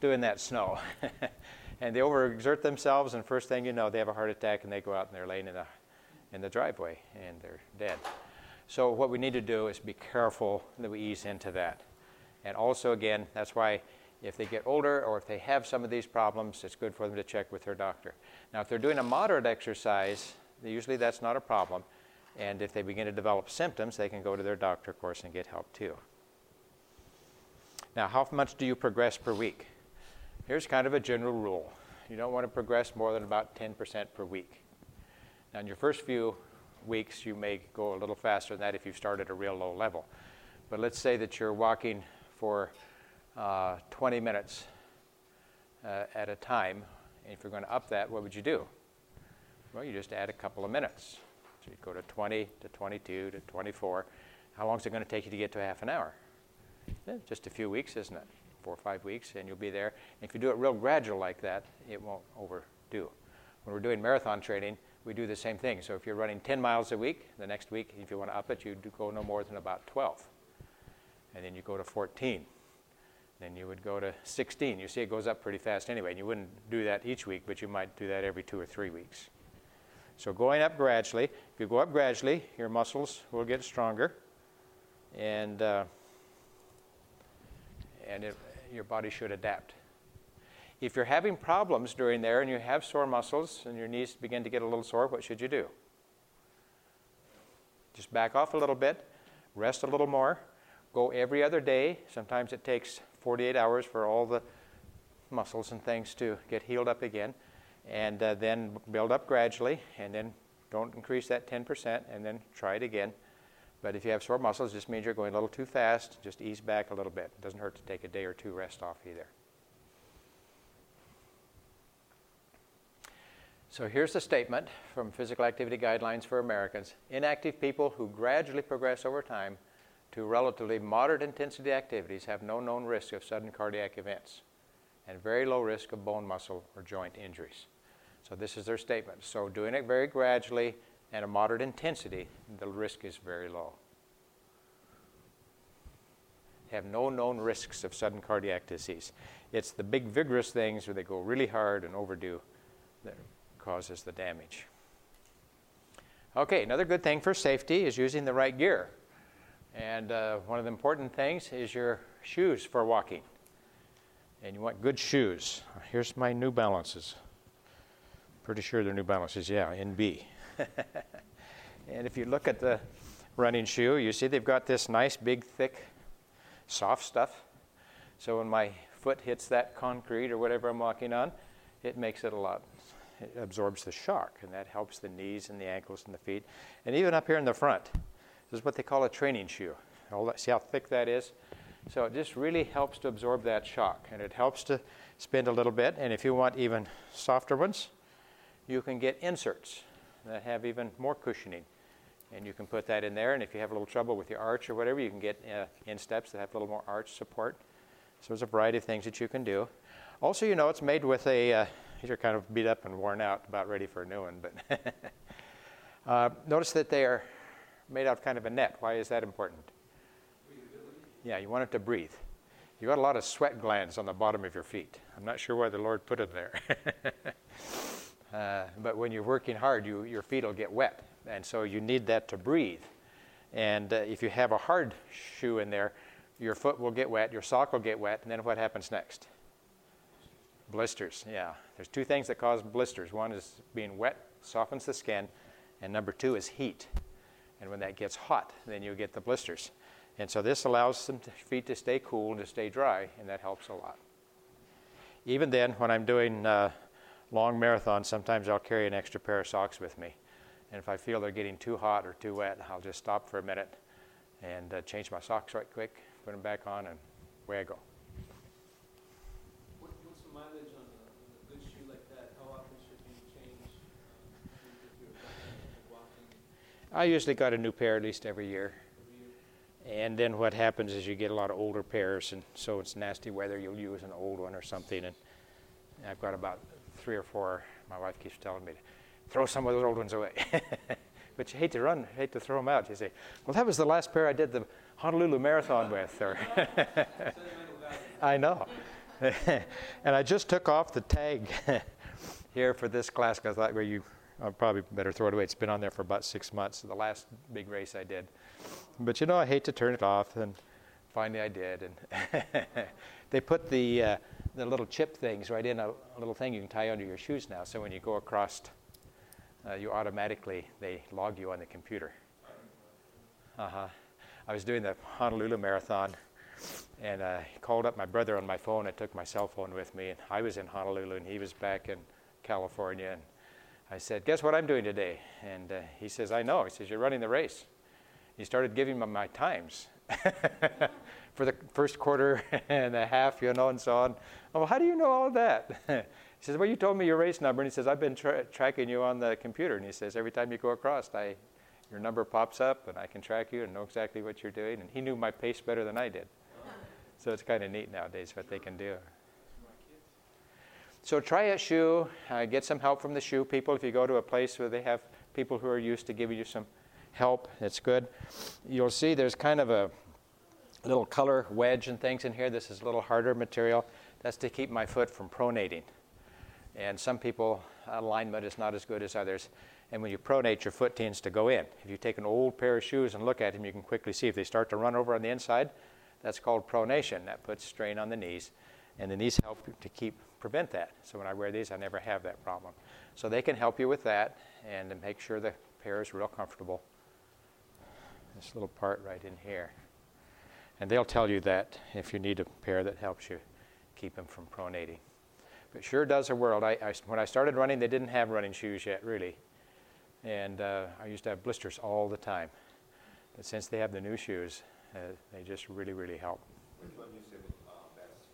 doing that snow. and they overexert themselves, and first thing you know, they have a heart attack, and they go out and they're laying in the, in the driveway, and they're dead. So what we need to do is be careful that we ease into that. And also, again, that's why If they get older or if they have some of these problems, it's good for them to check with their doctor. Now, if they're doing a moderate exercise, usually that's not a problem. And if they begin to develop symptoms, they can go to their doctor, of course, and get help too. Now, how much do you progress per week? Here's kind of a general rule you don't want to progress more than about 10% per week. Now, in your first few weeks, you may go a little faster than that if you start at a real low level. But let's say that you're walking for uh, 20 minutes uh, at a time. And if you're going to up that, what would you do? Well, you just add a couple of minutes. So you go to 20 to 22 to 24. How long is it going to take you to get to half an hour? Yeah, just a few weeks, isn't it? Four or five weeks, and you'll be there. And if you do it real gradual like that, it won't overdo. When we're doing marathon training, we do the same thing. So if you're running 10 miles a week, the next week, if you want to up it, you go no more than about 12. And then you go to 14. Then you would go to 16. You see, it goes up pretty fast anyway. And you wouldn't do that each week, but you might do that every two or three weeks. So going up gradually. If you go up gradually, your muscles will get stronger, and uh, and it, your body should adapt. If you're having problems during there and you have sore muscles and your knees begin to get a little sore, what should you do? Just back off a little bit, rest a little more, go every other day. Sometimes it takes 48 hours for all the muscles and things to get healed up again. And uh, then build up gradually, and then don't increase that 10%, and then try it again. But if you have sore muscles, it just means you're going a little too fast. Just ease back a little bit. It doesn't hurt to take a day or two rest off either. So here's the statement from Physical Activity Guidelines for Americans. Inactive people who gradually progress over time to relatively moderate intensity activities have no known risk of sudden cardiac events and very low risk of bone, muscle, or joint injuries. So this is their statement. So doing it very gradually and a moderate intensity, the risk is very low. Have no known risks of sudden cardiac disease. It's the big vigorous things where they go really hard and overdo that causes the damage. Okay, another good thing for safety is using the right gear. And uh, one of the important things is your shoes for walking. And you want good shoes. Here's my New Balances. Pretty sure they're New Balances, yeah, NB. and if you look at the running shoe, you see they've got this nice, big, thick, soft stuff. So when my foot hits that concrete or whatever I'm walking on, it makes it a lot. It absorbs the shock, and that helps the knees and the ankles and the feet. And even up here in the front, this is what they call a training shoe. See how thick that is? So it just really helps to absorb that shock, and it helps to spin a little bit. And if you want even softer ones, you can get inserts that have even more cushioning. And you can put that in there, and if you have a little trouble with your arch or whatever, you can get uh, insteps that have a little more arch support. So there's a variety of things that you can do. Also, you know, it's made with a, uh, these are kind of beat up and worn out, about ready for a new one, but uh, notice that they are made out of kind of a net. Why is that important? Yeah, you want it to breathe. You've got a lot of sweat glands on the bottom of your feet. I'm not sure why the Lord put it there. Uh, but when you're working hard, you, your feet will get wet. And so you need that to breathe. And uh, if you have a hard shoe in there, your foot will get wet, your sock will get wet, and then what happens next? Blisters, yeah. There's two things that cause blisters. One is being wet, softens the skin, and number two is heat. And when that gets hot, then you get the blisters. And so this allows the feet to stay cool and to stay dry, and that helps a lot. Even then, when I'm doing uh, long marathons, sometimes I'll carry an extra pair of socks with me. And if I feel they're getting too hot or too wet, I'll just stop for a minute and uh, change my socks right quick, put them back on, and away I go. What's the mileage on a, good shoe like that? How often should you change uh, if you're walking I usually got a new pair at least every year. every year? And then what happens is you get a lot of older pairs, and so it's nasty weather. You'll use an old one or something, and I've got about three or four. My wife keeps telling me to throw some of those old ones away. but you hate to run, hate to throw them out. You say, well, that was the last pair I did the Honolulu Marathon with. Or I know. and I just took off the tag here for this class because I thought, well, you I'll probably better throw it away. It's been on there for about six months, the last big race I did. But you know, I hate to turn it off and finally I did. And they put the, uh, the little chip things right in a, a, little thing you can tie under your shoes now. So when you go across, uh, you automatically, they log you on the computer. Uh-huh. I was doing the Honolulu Marathon and uh, called up my brother on my phone. I took my cell phone with me, and I was in Honolulu, and he was back in California. And I said, "Guess what I'm doing today?" And uh, he says, "I know." He says, "You're running the race." He started giving me my times for the first quarter and a half, you know, and so on. Oh, well, how do you know all that? he says, "Well, you told me your race number." And he says, "I've been tra- tracking you on the computer." And he says, "Every time you go across, I." Your number pops up, and I can track you and know exactly what you're doing. And he knew my pace better than I did. So it's kind of neat nowadays what they can do. So try a shoe, uh, get some help from the shoe people. If you go to a place where they have people who are used to giving you some help, it's good. You'll see there's kind of a little color wedge and things in here. This is a little harder material. That's to keep my foot from pronating. And some people, uh, alignment is not as good as others. And when you pronate, your foot tends to go in. If you take an old pair of shoes and look at them, you can quickly see if they start to run over on the inside, that's called pronation. That puts strain on the knees, and the knees help to keep prevent that. So when I wear these, I never have that problem. So they can help you with that and to make sure the pair is real comfortable. This little part right in here. And they'll tell you that if you need a pair that helps you keep them from pronating. But sure does a world. I, I, when I started running, they didn't have running shoes yet, really. And uh, I used to have blisters all the time. But since they have the new shoes, uh, they just really, really help. Which one you say uh, best?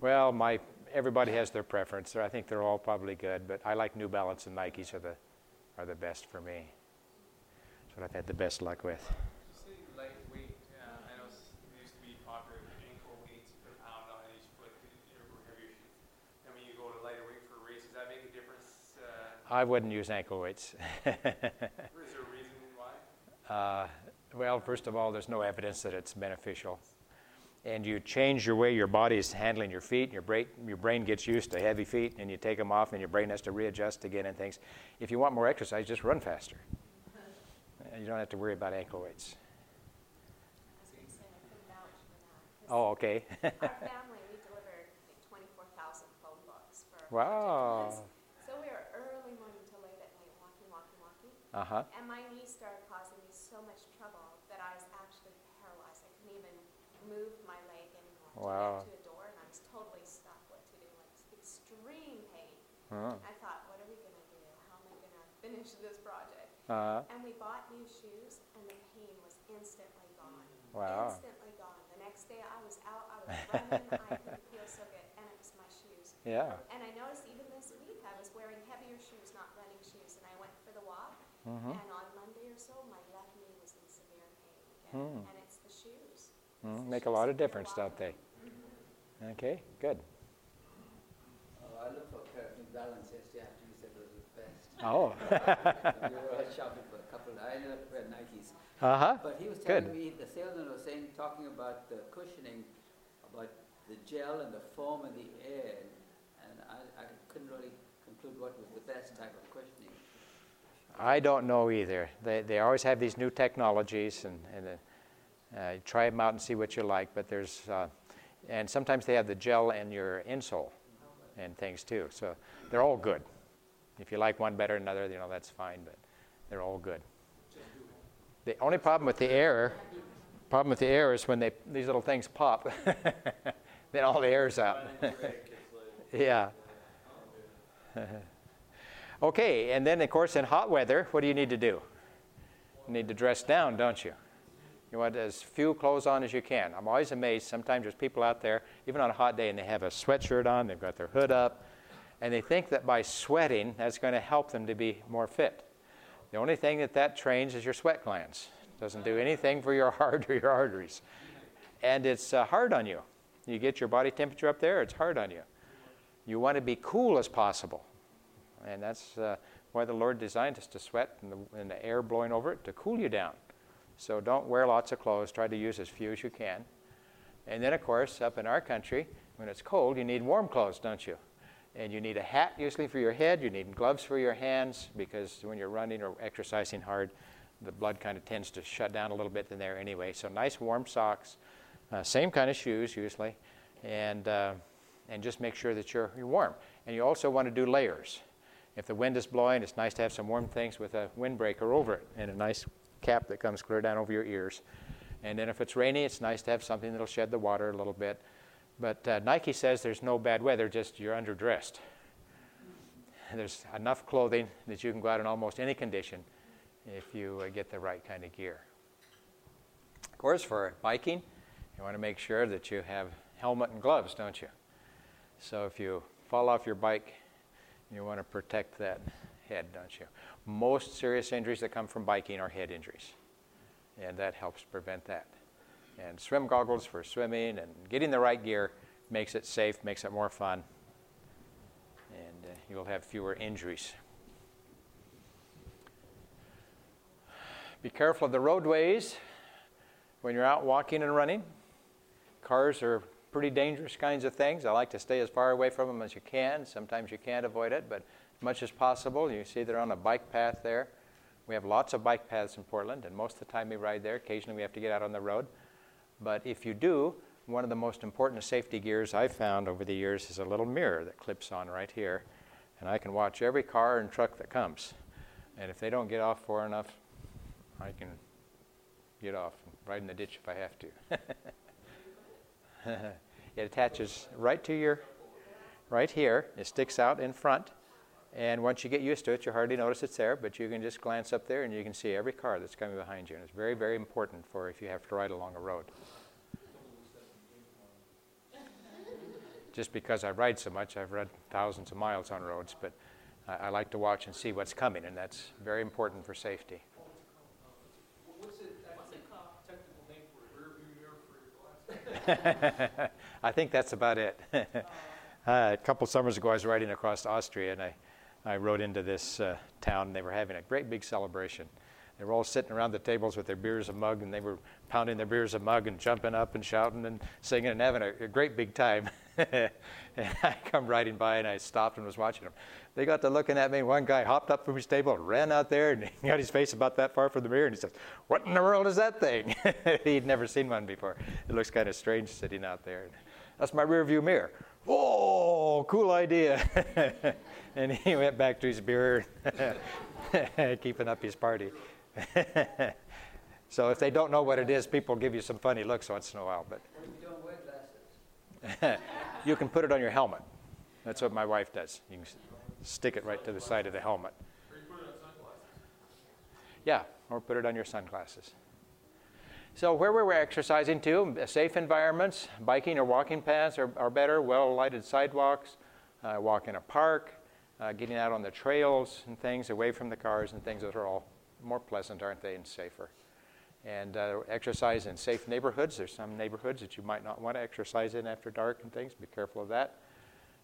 Well, my everybody has their preference. I think they're all probably good, but I like New Balance and Nikes are the are the best for me. That's what I've had the best luck with. You say lightweight, uh, I know s- it used to be popular, ankle weights per pound on each foot, or heavier shoes. And when you go to lighter weight for a race, does that make a difference? Uh, I wouldn't use ankle weights. is there a reason why? uh, well, first of all, there's no evidence that it's beneficial. And you change your way your body is handling your feet, your brain, your brain gets used to heavy feet, and you take them off, and your brain has to readjust again and things. If you want more exercise, just run faster. Uh, You don't have to worry about ankle weights. I was gonna say, I can vouch for that. 'cause Oh, okay. Our family, we delivered like twenty-four thousand phone books for. Wow. Project Liz. So we were early morning to late at night, walking, walking, walking. Uh huh. And my knee started causing me so much trouble that I was actually paralyzed. I couldn't even move my leg anymore. to Wow. get To a door, and I was totally stuck what to do, like extreme pain. Uh I thought, what are we gonna do? How am I gonna finish this project? Uh-huh. And we bought new shoes, and the pain was instantly gone. Wow. Instantly gone. The next day I was out, I was running, I could feel so good, and it was my shoes. Yeah. And I noticed even this week I was wearing heavier shoes, not running shoes, and I went for the walk, Mm-hmm. and on Monday or so, my left knee was in severe pain again, Hmm. and it's the shoes. Mm, make a lot of difference, don't they? Okay, good. Oh, I look for a pair of New Balance yesterday after you said those were the best. Oh. we were all shopping for a couple. I ended up wearing Nikes. uh huh. But he was Good. telling me, the salesman was saying, talking about the cushioning, about the gel and the foam and the air, and I, I couldn't really conclude what was the best type of cushioning. I don't know either. They, they always have these new technologies, and, and uh, uh, try them out and see what you like. But there's, uh, and sometimes they have the gel and your insole and things too. So they're all good. If you like one better than another, you know that's fine. But they're all good. The only problem with the air, problem with the air is when they these little things pop, then all the air's out. yeah. Okay, and then of course in hot weather, what do you need to do? You need to dress down, don't you? You want as few clothes on as you can. I'm always amazed. Sometimes there's people out there, even on a hot day, and they have a sweatshirt on, they've got their hood up, and they think that by sweating, that's going to help them to be more fit. The only thing that that trains is your sweat glands. It doesn't do anything for your heart or your arteries. And it's uh, hard on you. You get your body temperature up there, it's hard on you. You want to be cool as possible. And that's uh, why the Lord designed us to sweat and the, and the air blowing over it to cool you down. So don't wear lots of clothes. Try to use as few as you can. And then, of course, up in our country, when it's cold, you need warm clothes, don't you? And you need a hat usually for your head. You need gloves for your hands because when you're running or exercising hard, the blood kind of tends to shut down a little bit in there anyway. So nice warm socks, uh, same kind of shoes usually, and uh, and just make sure that you're you're warm. And you also want to do layers. If the wind is blowing, it's nice to have some warm things with a windbreaker over it and a nice cap that comes clear down over your ears. And then if it's rainy, it's nice to have something that'll shed the water a little bit. But uh, Nike says there's no bad weather, just you're underdressed. There's enough clothing that you can go out in almost any condition if you uh, get the right kind of gear. Of course, for biking, you want to make sure that you have helmet and gloves, don't you? So if you fall off your bike, you want to protect that head, don't you? Most serious injuries that come from biking are head injuries, and that helps prevent that. And swim goggles for swimming and getting the right gear makes it safe, makes it more fun, and uh, you'll have fewer injuries. Be careful of the roadways when you're out walking and running. Cars are pretty dangerous kinds of things. I like to stay as far away from them as you can. Sometimes you can't avoid it, but as much as possible. You see they're on a bike path there. We have lots of bike paths in Portland, and most of the time we ride there. Occasionally we have to get out on the road. But if you do, one of the most important safety gears I've found over the years is a little mirror that clips on right here. And I can watch every car and truck that comes. And if they don't get off far enough, I can get off and ride in the ditch if I have to. it attaches right to your, right here. It sticks out in front. And once you get used to it, you hardly notice it's there, but you can just glance up there and you can see every car that's coming behind you. And it's very, very important for if you have to ride along a road. Just because I ride so much, I've run thousands of miles on roads, but I, I like to watch and see what's coming, and that's very important for safety. What's the actual technical name for it? Rear view mirror for your glasses? I think that's about it. uh, a couple summers ago, I was riding across Austria, and I, I rode into this uh, town. And they were having a great big celebration. They were all sitting around the tables with their beers a mug, and they were pounding their beers a mug and jumping up and shouting and singing and having a, a great big time. and I come riding by, and I stopped and was watching them. They got to looking at me. One guy hopped up from his table, ran out there, and he got his face about that far from the mirror, and he says, "What in the world is that thing?" He'd never seen one before. It looks kind of strange sitting out there. That's my rear view mirror. Whoa, cool idea. and he went back to his beer, keeping up his party. so if they don't know what it is, people give you some funny looks once in a while. But you can put it on your helmet. That's what my wife does. You can stick it right to the side of the helmet. Yeah, or put it on your sunglasses. So where we're exercising too, safe environments, biking or walking paths are, are better, well-lighted sidewalks, uh, walk in a park, uh, getting out on the trails and things away from the cars and things that are all more pleasant, aren't they, and safer. And uh, exercise in safe neighborhoods. There's some neighborhoods that you might not want to exercise in after dark and things. Be careful of that.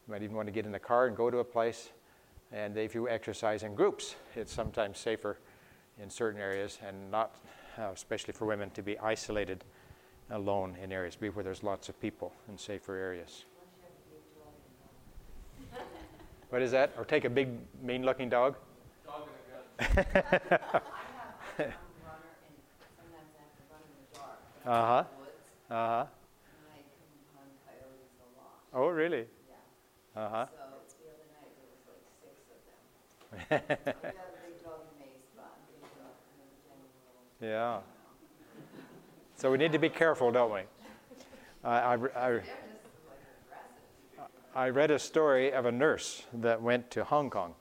You might even want to get in the car and go to a place. And if you exercise in groups, it's sometimes safer in certain areas and not, uh, especially for women, to be isolated alone in areas, be where there's lots of people in safer areas. What is that? Or take a big, mean looking dog? Dog and a gun. I have, I'm a runner and sometimes I have to run in the dark. Uh huh. Uh huh. and I come upon coyotes a lot, Oh, really? yeah. Uh huh. So the other night, there was like six of them. We got a big dog maze, but I'm big dog, and then Jenny little. Yeah. So we need to be careful, don't we? I, I, I, They're just like aggressive. I read a story of a nurse that went to Hong Kong.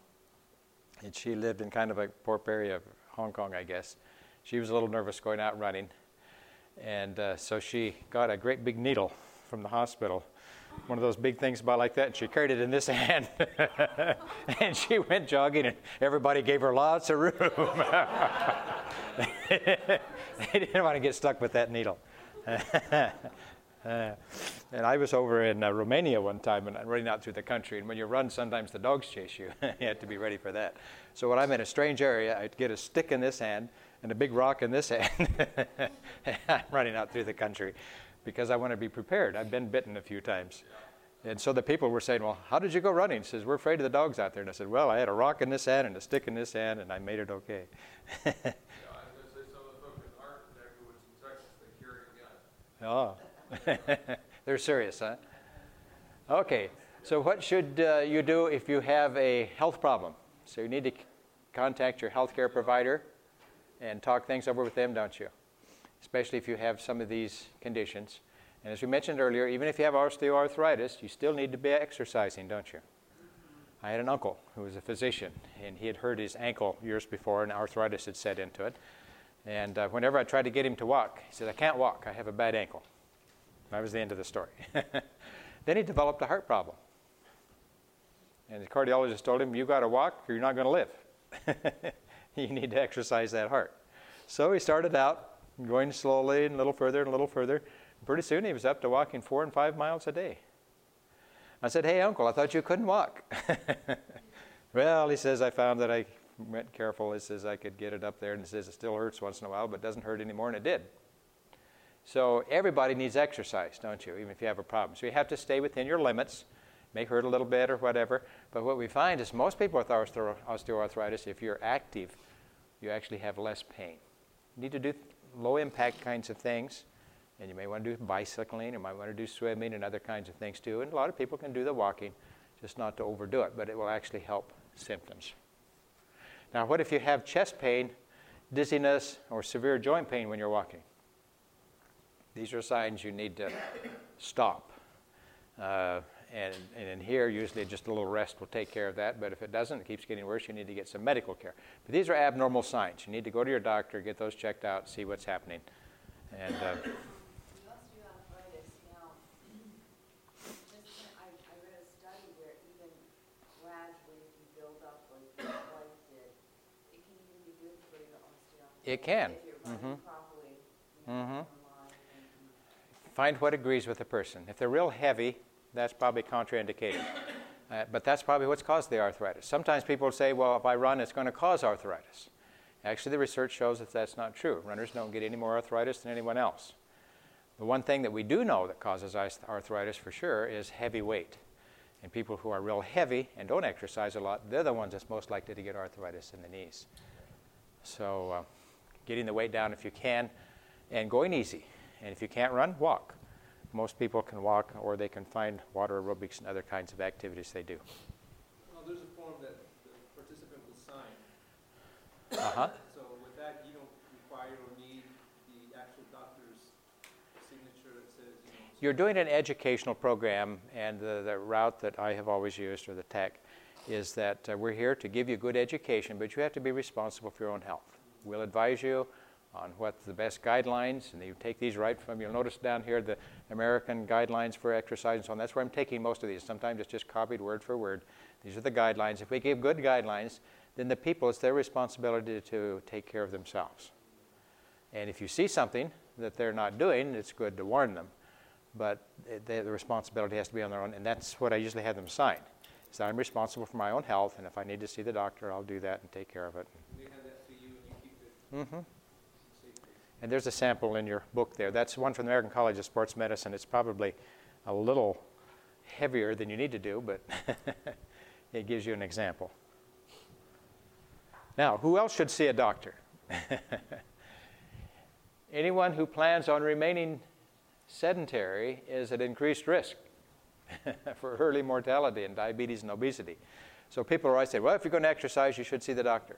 And she lived in kind of a poor area of Hong Kong, I guess. She was a little nervous going out running. And uh, so she got a great big needle from the hospital, one of those big things about like that, and she carried it in this hand. and she went jogging, and everybody gave her lots of room. they didn't want to get stuck with that needle. Uh, and I was over in uh, Romania one time and I'm running out through the country. And when you run, sometimes the dogs chase you. you have to be ready for that. So when I'm in a strange area, I'd get a stick in this hand and a big rock in this hand. I'm running out through the country because I want to be prepared. I've been bitten a few times. And so the people were saying, Well, how did you go running? He says, We're afraid of the dogs out there. And I said, Well, I had a rock in this hand and a stick in this hand, and I made it okay. Oh, they're serious, huh? Okay, so what should uh, you do if you have a health problem? So you need to c- contact your healthcare provider and talk things over with them, don't you? Especially if you have some of these conditions. And as we mentioned earlier, even if you have osteoarthritis, you still need to be exercising, don't you? I had an uncle who was a physician, and he had hurt his ankle years before, and arthritis had set into it. And uh, whenever I tried to get him to walk, he said, I can't walk, I have a bad ankle. That was the end of the story. then he developed a heart problem. And the cardiologist told him, You got to walk or you're not going to live. you need to exercise that heart. So he started out going slowly and a little further and a little further. Pretty soon he was up to walking four and five miles a day. I said, Hey, uncle, I thought you couldn't walk. well, he says, I found that I went careful. He says, I could get it up there. And he says, It still hurts once in a while, but doesn't hurt anymore. And it did. So everybody needs exercise, don't you, even if you have a problem. So you have to stay within your limits. May hurt a little bit or whatever. But what we find is most people with osteoarthritis, if you're active, you actually have less pain. You need to do low impact kinds of things. And you may want to do bicycling, you might want to do swimming and other kinds of things too. And a lot of people can do the walking, just not to overdo it, but it will actually help symptoms. Now, what if you have chest pain, dizziness, or severe joint pain when you're walking? These are signs you need to stop. Uh, and, and in here, usually just a little rest will take care of that. But if it doesn't, it keeps getting worse, you need to get some medical care. But these are abnormal signs. You need to go to your doctor, get those checked out, see what's happening. And uh, The osteoarthritis, now, I, I read a study where even gradually you build up like your wife did, it can even be good for your osteoarthritis. It can. If you're running Mhm. properly, you know, Mhm. find what agrees with the person. If they're real heavy, that's probably contraindicated. Uh, but that's probably what's caused the arthritis. Sometimes people say, well, if I run, it's going to cause arthritis. Actually, the research shows that that's not true. Runners don't get any more arthritis than anyone else. The one thing that we do know that causes arthritis for sure is heavy weight. And people who are real heavy and don't exercise a lot, they're the ones that's most likely to get arthritis in the knees. So, uh, getting the weight down if you can, and going easy. And if you can't run, walk. Most people can walk, or they can find water aerobics and other kinds of activities they do. Well, there's a form that the participant will sign. Uh huh. So with that, you don't require or need the actual doctor's signature that says, you know. You're doing an educational program, and the, the route that I have always used, or the tech, is that uh, we're here to give you good education, but you have to be responsible for your own health. We'll advise you on what the best guidelines, and you take these right from, you'll notice down here the American guidelines for exercise and so on. That's where I'm taking most of these. Sometimes it's just copied word for word. These are the guidelines. If we give good guidelines, then the people, it's their responsibility to take care of themselves. And if you see something that they're not doing, it's good to warn them. But the, the responsibility has to be on their own, and that's what I usually have them sign. So I'm responsible for my own health, and if I need to see the doctor, I'll do that and take care of it. They And there's a sample in your book there. That's one from the American College of Sports Medicine. It's probably a little heavier than you need to do, but it gives you an example. Now, who else should see a doctor? Anyone who plans on remaining sedentary is at increased risk for early mortality and diabetes and obesity. So people always say, well, if you're going to exercise, you should see the doctor.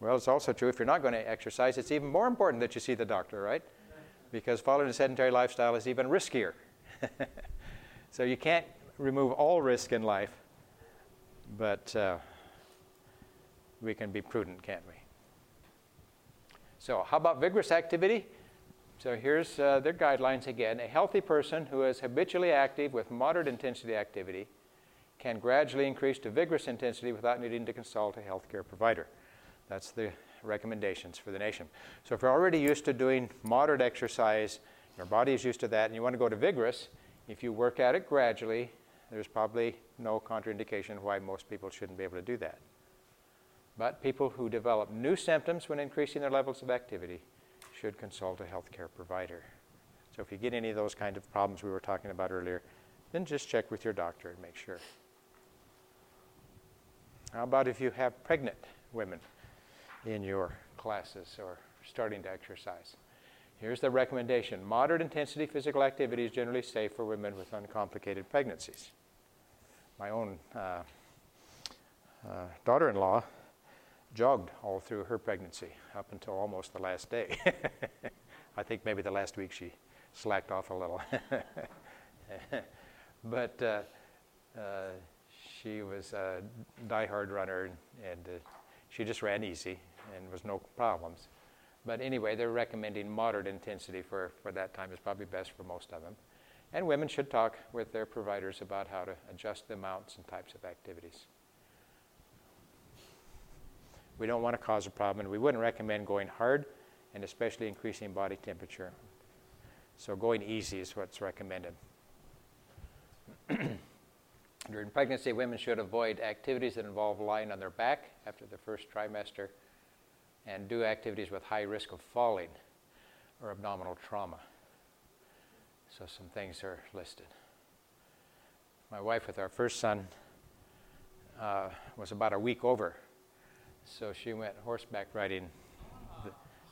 Well, it's also true if you're not going to exercise, it's even more important that you see the doctor, right? Because following a sedentary lifestyle is even riskier. so you can't remove all risk in life, but uh, we can be prudent, can't we? So, how about vigorous activity? So, here's uh, their guidelines again. A healthy person who is habitually active with moderate intensity activity can gradually increase to vigorous intensity without needing to consult a healthcare provider. That's the recommendations for the nation. So if you're already used to doing moderate exercise, your body is used to that, and you want to go to vigorous, if you work at it gradually, there's probably no contraindication why most people shouldn't be able to do that. But people who develop new symptoms when increasing their levels of activity should consult a healthcare provider. So if you get any of those kind of problems we were talking about earlier, then just check with your doctor and make sure. How about if you have pregnant women? In your classes or starting to exercise. Here's the recommendation moderate intensity physical activity is generally safe for women with uncomplicated pregnancies. My own uh, uh, daughter in law jogged all through her pregnancy up until almost the last day. I think maybe the last week she slacked off a little. but uh, uh, she was a die-hard runner and, and uh, she just ran easy and was no problems. But anyway, they're recommending moderate intensity for, for that time is probably best for most of them. And women should talk with their providers about how to adjust the amounts and types of activities. We don't want to cause a problem, and we wouldn't recommend going hard and especially increasing body temperature. So going easy is what's recommended. During pregnancy, women should avoid activities that involve lying on their back after the first trimester and do activities with high risk of falling or abdominal trauma. So some things are listed. My wife, with our first son, uh, was about a week over, so she went horseback riding the,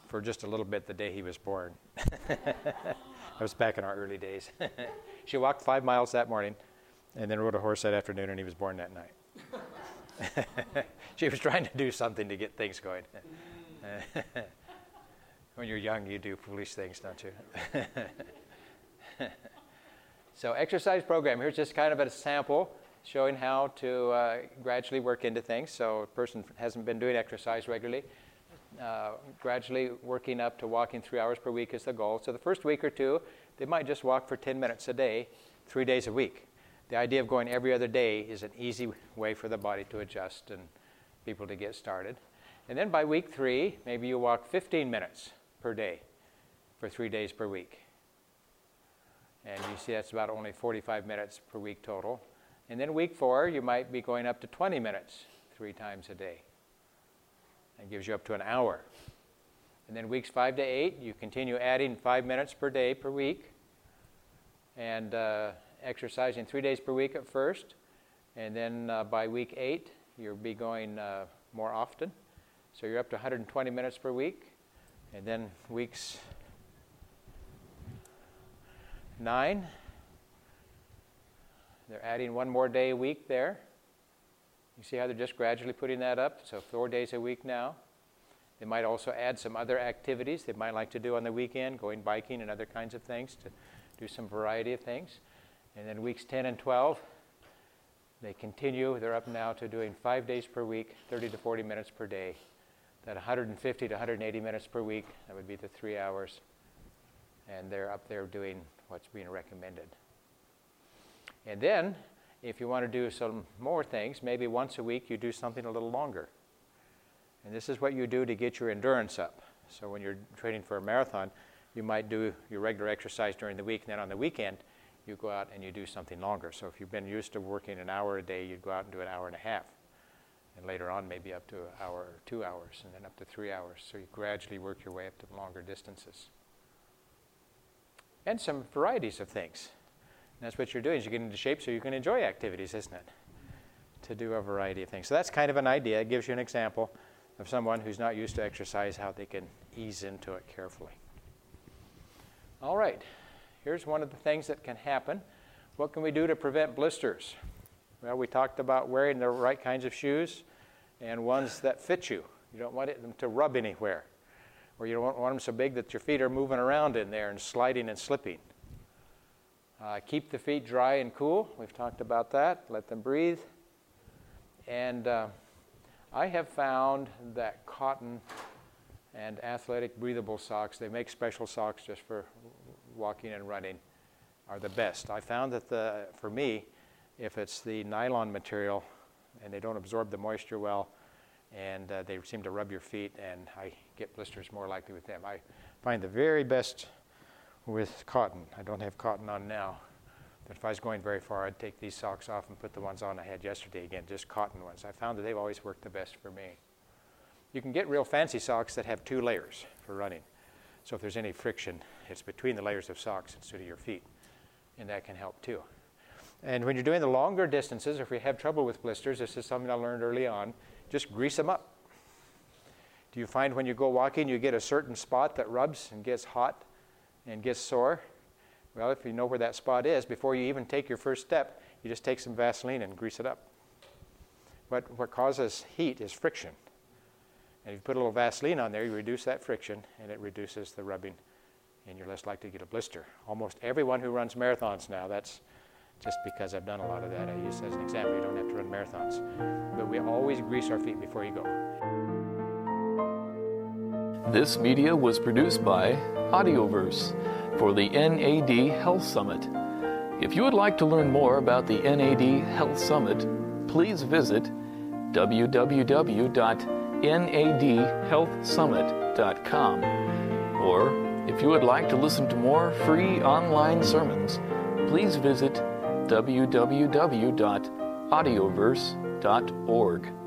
for just a little bit the day he was born. that was back in our early days. she walked five miles that morning and then rode a horse that afternoon, and he was born that night. she was trying to do something to get things going. when you're young, you do foolish things, don't you? so, exercise program. Here's just kind of a sample showing how to uh, gradually work into things. So, a person hasn't been doing exercise regularly. Uh, gradually working up to walking three hours per week is the goal. So, the first week or two, they might just walk for 10 minutes a day, three days a week. The idea of going every other day is an easy way for the body to adjust and people to get started. And then by week three, maybe you walk 15 minutes per day for three days per week. And you see that's about only 45 minutes per week total. And then week four, you might be going up to 20 minutes three times a day. That gives you up to an hour. And then weeks five to eight, you continue adding five minutes per day per week. And uh, exercising three days per week at first, and then uh, by week eight, you'll be going uh, more often. So you're up to 120 minutes per week, and then weeks nine, they're adding one more day a week there. You see how they're just gradually putting that up? So four days a week now. They might also add some other activities they might like to do on the weekend, going biking and other kinds of things to do some variety of things. And then weeks 10 and 12, they continue. They're up now to doing five days per week, 30 to 40 minutes per day. That 150 to 180 minutes per week, that would be the three hours. And they're up there doing what's being recommended. And then, if you want to do some more things, maybe once a week you do something a little longer. And this is what you do to get your endurance up. So when you're training for a marathon, you might do your regular exercise during the week, and then on the weekend, you go out and you do something longer. So if you've been used to working an hour a day, you'd go out and do an hour and a half. And later on, maybe up to an hour or two hours, and then up to three hours. So you gradually work your way up to longer distances. And some varieties of things. And that's what you're doing is you get into shape so you can enjoy activities, isn't it? To do a variety of things. So that's kind of an idea. It gives you an example of someone who's not used to exercise, how they can ease into it carefully. All right here's one of the things that can happen. What can we do to prevent blisters? Well, we talked about wearing the right kinds of shoes and ones that fit you. You don't want them to rub anywhere, or you don't want them so big that your feet are moving around in there and sliding and slipping. Uh, keep the feet dry and cool. We've talked about that. Let them breathe. And uh, I have found that cotton and athletic breathable socks, they make special socks just for walking and running are the best. I found that the, for me, if it's the nylon material and they don't absorb the moisture well and uh, they seem to rub your feet and I get blisters more likely with them. I find the very best with cotton. I don't have cotton on now. But if I was going very far, I'd take these socks off and put the ones on I had yesterday again, just cotton ones. I found that they've always worked the best for me. You can get real fancy socks that have two layers for running. So if there's any friction, it's between the layers of socks instead of your feet. And that can help too. And when you're doing the longer distances, if you have trouble with blisters, this is something I learned early on, just grease them up. Do you find when you go walking, you get a certain spot that rubs and gets hot and gets sore, well, if you know where that spot is, before you even take your first step, you just take some Vaseline and grease it up. What, what causes heat is friction. And if you put a little Vaseline on there, you reduce that friction and it reduces the rubbing, and you're less likely to get a blister. Almost everyone who runs marathons now, that's just because I've done a lot of that. I use as an example. You don't have to run marathons. But we always grease our feet before you go. This media was produced by Audioverse for the NAD Health Summit. If you would like to learn more about the NAD Health Summit, please visit www.nadhealthsummit.com. Or if you would like to listen to more free online sermons, please visit www.audioverse.org.